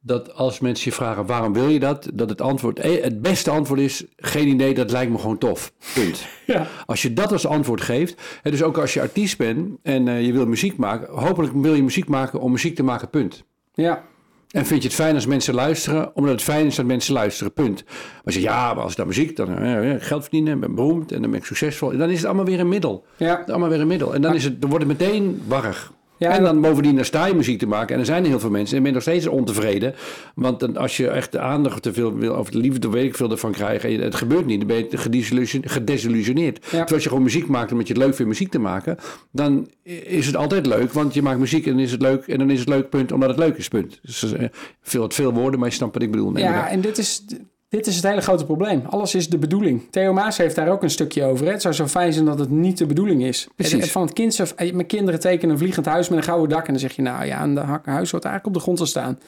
dat als mensen je vragen waarom wil je dat, dat het antwoord, eh, het beste antwoord is geen idee, dat lijkt me gewoon tof. Punt. Ja. Als je dat als antwoord geeft, hè, dus ook als je artiest bent en eh, je wil muziek maken, hopelijk wil je muziek maken om muziek te maken, punt. ja, En vind je het fijn als mensen luisteren, omdat het fijn is dat mensen luisteren, punt. Maar als je ja, maar als ik dan muziek, dan eh, eh, geld verdienen, ben beroemd en dan ben ik succesvol. En dan is het allemaal weer een middel. ja. Allemaal weer een middel. En dan, is het, dan wordt het meteen warrig. Ja, en dan bovendien, dan sta je muziek te maken. En er zijn er heel veel mensen. En ben je nog steeds ontevreden. Want als je echt de aandacht te veel wil, of de liefde, weet ik veel ervan krijgen. En het gebeurt niet. Dan ben je gedesillusion- gedesillusioneerd. Terwijl als je gewoon muziek maakt omdat je het leuk vindt muziek te maken. Dan is het altijd leuk. Want je maakt muziek en dan is het leuk. En dan is het leuk, punt. Omdat het leuk is, punt. Dus eh, veel, het veel woorden, maar je snapt wat ik bedoel. ik Ja, en dit is, dit is het hele grote probleem. Alles is de bedoeling. Theo Maas heeft daar ook een stukje over. Hè? Het zou zo fijn zijn dat het niet de bedoeling is. Precies. En Van het kind, af- mijn kinderen tekenen een vliegend huis met een gouden dak. En dan zeg je, nou ja, een huis hoort eigenlijk op de grond te staan.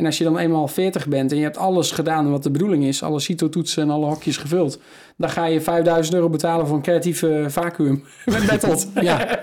En als je dan eenmaal 40 bent en je hebt alles gedaan wat de bedoeling is. Alle CITO-toetsen en alle hokjes gevuld. Dan ga je 5000 euro betalen voor een creatieve vacuüm met method. Ja,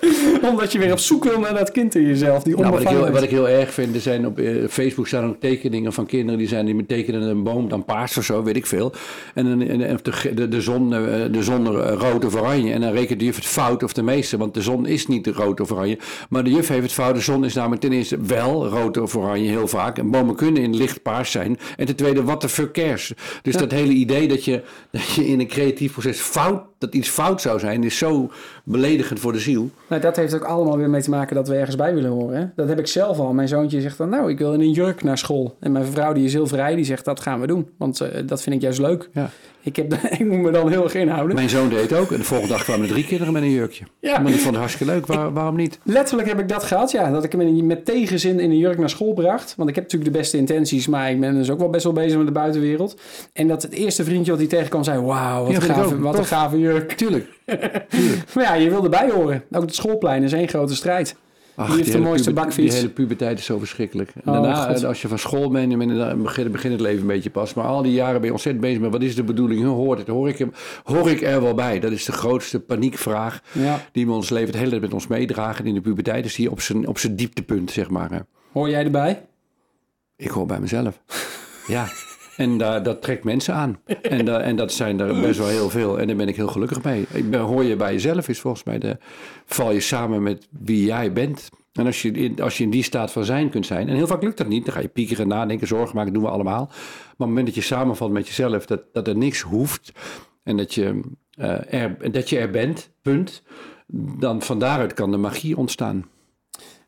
Omdat je weer op zoek wil naar dat kind in jezelf. Die Nou, wat, ik heel, wat ik heel erg vind, er zijn op eh, Facebook staan ook tekeningen van kinderen die zijn die tekenen een boom dan paars of zo, weet ik veel. En, dan- en, en de, de, de zon, eh, de zon eh, rood of oranje. En dan rekent de juf het fout of de meeste, want de zon is niet rood of oranje. Maar de juf heeft het fout. De zon is namelijk ten eerste wel rood of oranje heel vaak. En bomen kunnen in licht paars zijn. En ten tweede, wat de fuck cares? Dus dat hele idee dat je, dat je in een creatief proces fout, dat iets fout zou zijn, is zo beledigend voor de ziel. Nou, dat heeft ook allemaal weer mee te maken dat we ergens bij willen horen. Hè? Dat heb ik zelf al. Mijn zoontje zegt dan, nou, ik wil in een jurk naar school. En mijn vrouw, die is heel vrij, die zegt, dat gaan we doen. Want eh, dat vind ik juist leuk. Ja. Ik, heb, ik moet me dan heel erg inhouden. Mijn zoon deed ook. En de volgende dag kwamen er drie kinderen met een jurkje. Ja. Maar die vond het hartstikke leuk. Waar- waarom niet? Letterlijk heb ik dat gehad, ja. Dat ik hem met tegenzin in een jurk naar school bracht. Want ik heb natuurlijk de beste intenties, maar ik ben dus ook wel best wel bezig met de buitenwereld. En dat het eerste vriendje wat hij tegenkwam zei, wauw, wat, Ja, ook. wat een gave jurk. Tuurlijk. Maar ja, je wil erbij horen. Ook het schoolplein is één grote strijd. Ach, heeft de mooiste bakfiets? Die hele puberteit is zo verschrikkelijk. En Oh, daarna, God. als je van school bent, en dan begint, begint het leven een beetje pas. Maar al die jaren ben je ontzettend bezig met wat is de bedoeling? Hoe hoort het? Hoor ik, hem- hoor ik er wel bij? Dat is de grootste paniekvraag Ja. die we ons leven het hele tijd met ons meedragen. In de puberteit is die op zijn, op zijn dieptepunt, zeg maar. Hoor jij erbij? Ik hoor bij mezelf. Ja. En daar dat trekt mensen aan. En, en dat zijn er best wel heel veel. En daar ben ik heel gelukkig mee. Ik ben, hoor je bij jezelf is volgens mij de... val je samen met wie jij bent. En als je, in, als je in die staat van zijn kunt zijn... en heel vaak lukt dat niet. Dan ga je piekeren, nadenken, zorgen maken. doen we allemaal. Maar op het moment dat je samenvalt met jezelf... dat, dat er niks hoeft... en dat je, eh, er, dat je er bent, punt... dan van daaruit kan de magie ontstaan.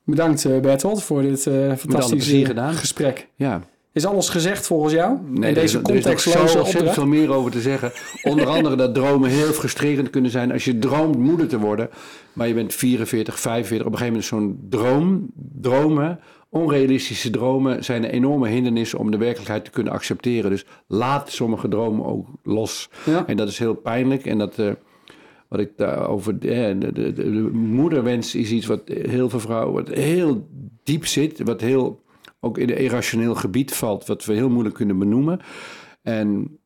Bedankt eh, Bertolt voor dit plezier fantastische gesprek. Ja, Is alles gezegd volgens jou? Nee, in deze er, is- er is ontzettend veel meer over te zeggen. Onder andere dat dromen heel frustrerend kunnen zijn als je droomt moeder te worden. Maar je bent 44, 45. Op een gegeven moment zo'n droom, dromen, onrealistische dromen zijn een enorme hindernis om de werkelijkheid te kunnen accepteren. Dus laat sommige dromen ook los. Ja. En dat is heel pijnlijk. En dat, eh, wat ik daarover. eh, de, de, de, de moederwens is iets wat heel veel vrouwen. wat heel diep zit. Wat heel ook in een irrationeel gebied valt. Wat we heel moeilijk kunnen benoemen. En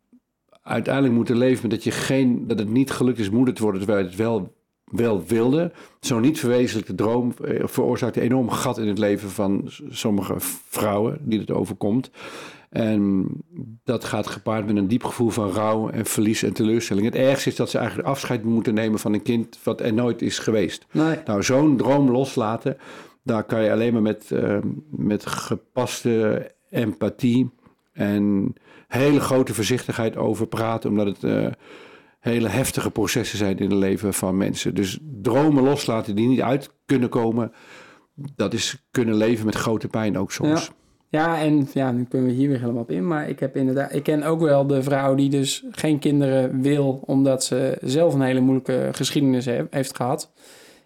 uiteindelijk moeten leven met dat, je geen, dat het niet gelukt is moeder te worden. terwijl je het wel, wel wilde. Zo'n niet verwezenlijkte droom eh, veroorzaakt een enorm gat in het leven van sommige vrouwen die het overkomt. En dat gaat gepaard met een diep gevoel van rouw en verlies en teleurstelling. Het ergste is dat ze eigenlijk afscheid moeten nemen van een kind wat er nooit is geweest. Nee. Nou, zo'n droom loslaten, daar kan je alleen maar met, eh, met gepaste empathie en hele grote voorzichtigheid over praten, omdat het eh, hele heftige processen zijn in het leven van mensen. Dus dromen loslaten die niet uit kunnen komen, dat is kunnen leven met grote pijn ook soms. Ja, en ja, nu kunnen we hier weer helemaal op in. Maar ik heb inderdaad, ik ken ook wel de vrouw die dus geen kinderen wil, omdat ze zelf een hele moeilijke geschiedenis he- heeft gehad.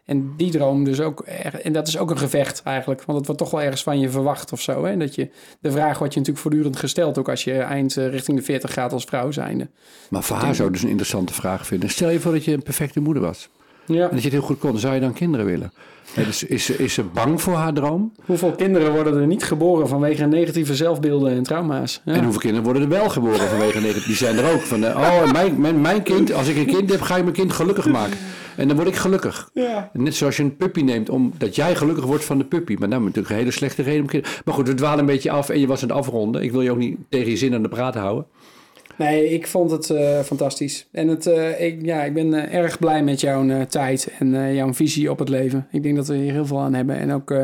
En die droom dus ook, en dat is ook een gevecht eigenlijk, want het wordt toch wel ergens van je verwacht of zo. Hè? Dat je, de vraag wordt je natuurlijk voortdurend gesteld, ook als je eind eh, richting de 40 gaat als vrouw zijnde. Maar voor haar zou ik dus een interessante vraag vinden. Stel je voor dat je een perfecte moeder was. Ja. En dat je het heel goed kon. Zou je dan kinderen willen? Ja, dus is, ze- is ze bang voor haar droom? Hoeveel kinderen worden er niet geboren vanwege negatieve zelfbeelden en trauma's? Ja. En hoeveel kinderen worden er wel geboren vanwege negatief? Die zijn er ook. Van, eh, oh, mijn, mijn, mijn kind, als ik een kind heb, ga ik mijn kind gelukkig maken. En dan word ik gelukkig. Ja. Net zoals je een puppy neemt, omdat jij gelukkig wordt van de puppy. Maar is natuurlijk een hele slechte reden om kinderen... Maar goed, we dwalen een beetje af en je was aan het afronden. Ik wil je ook niet tegen je zin aan de praat houden. Nee, ik vond het eh, fantastisch. En het, eh, ik, ja, ik ben eh, erg blij met jouw tijd en jouw visie op het leven. Ik denk dat we hier heel veel aan hebben. En ook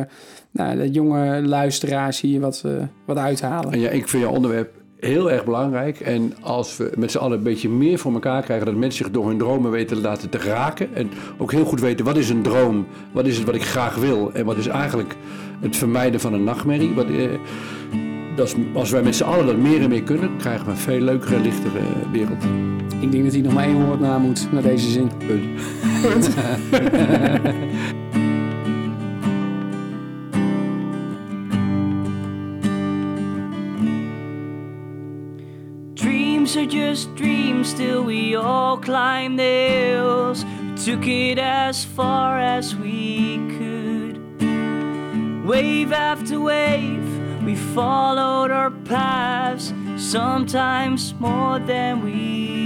nou, de jonge luisteraars hier wat, wat uithalen. En ja, ik vind jouw onderwerp heel erg belangrijk. En als we met z'n allen een beetje meer voor elkaar krijgen... dat mensen zich door hun dromen weten te laten te raken... en ook heel goed weten wat is een droom, wat is het wat ik graag wil... en wat is eigenlijk het vermijden van een nachtmerrie. Wat, eh, dat als wij met z'n allen dat meer en meer kunnen... krijgen we een veel leukere en lichtere eh, wereld. Ik denk dat hij nog maar één woord na moet, naar deze zin. Punt. Dreams are just dreams till we all climb the hills. We took it as far as we could. Wave after wave, we followed our paths, sometimes more than we.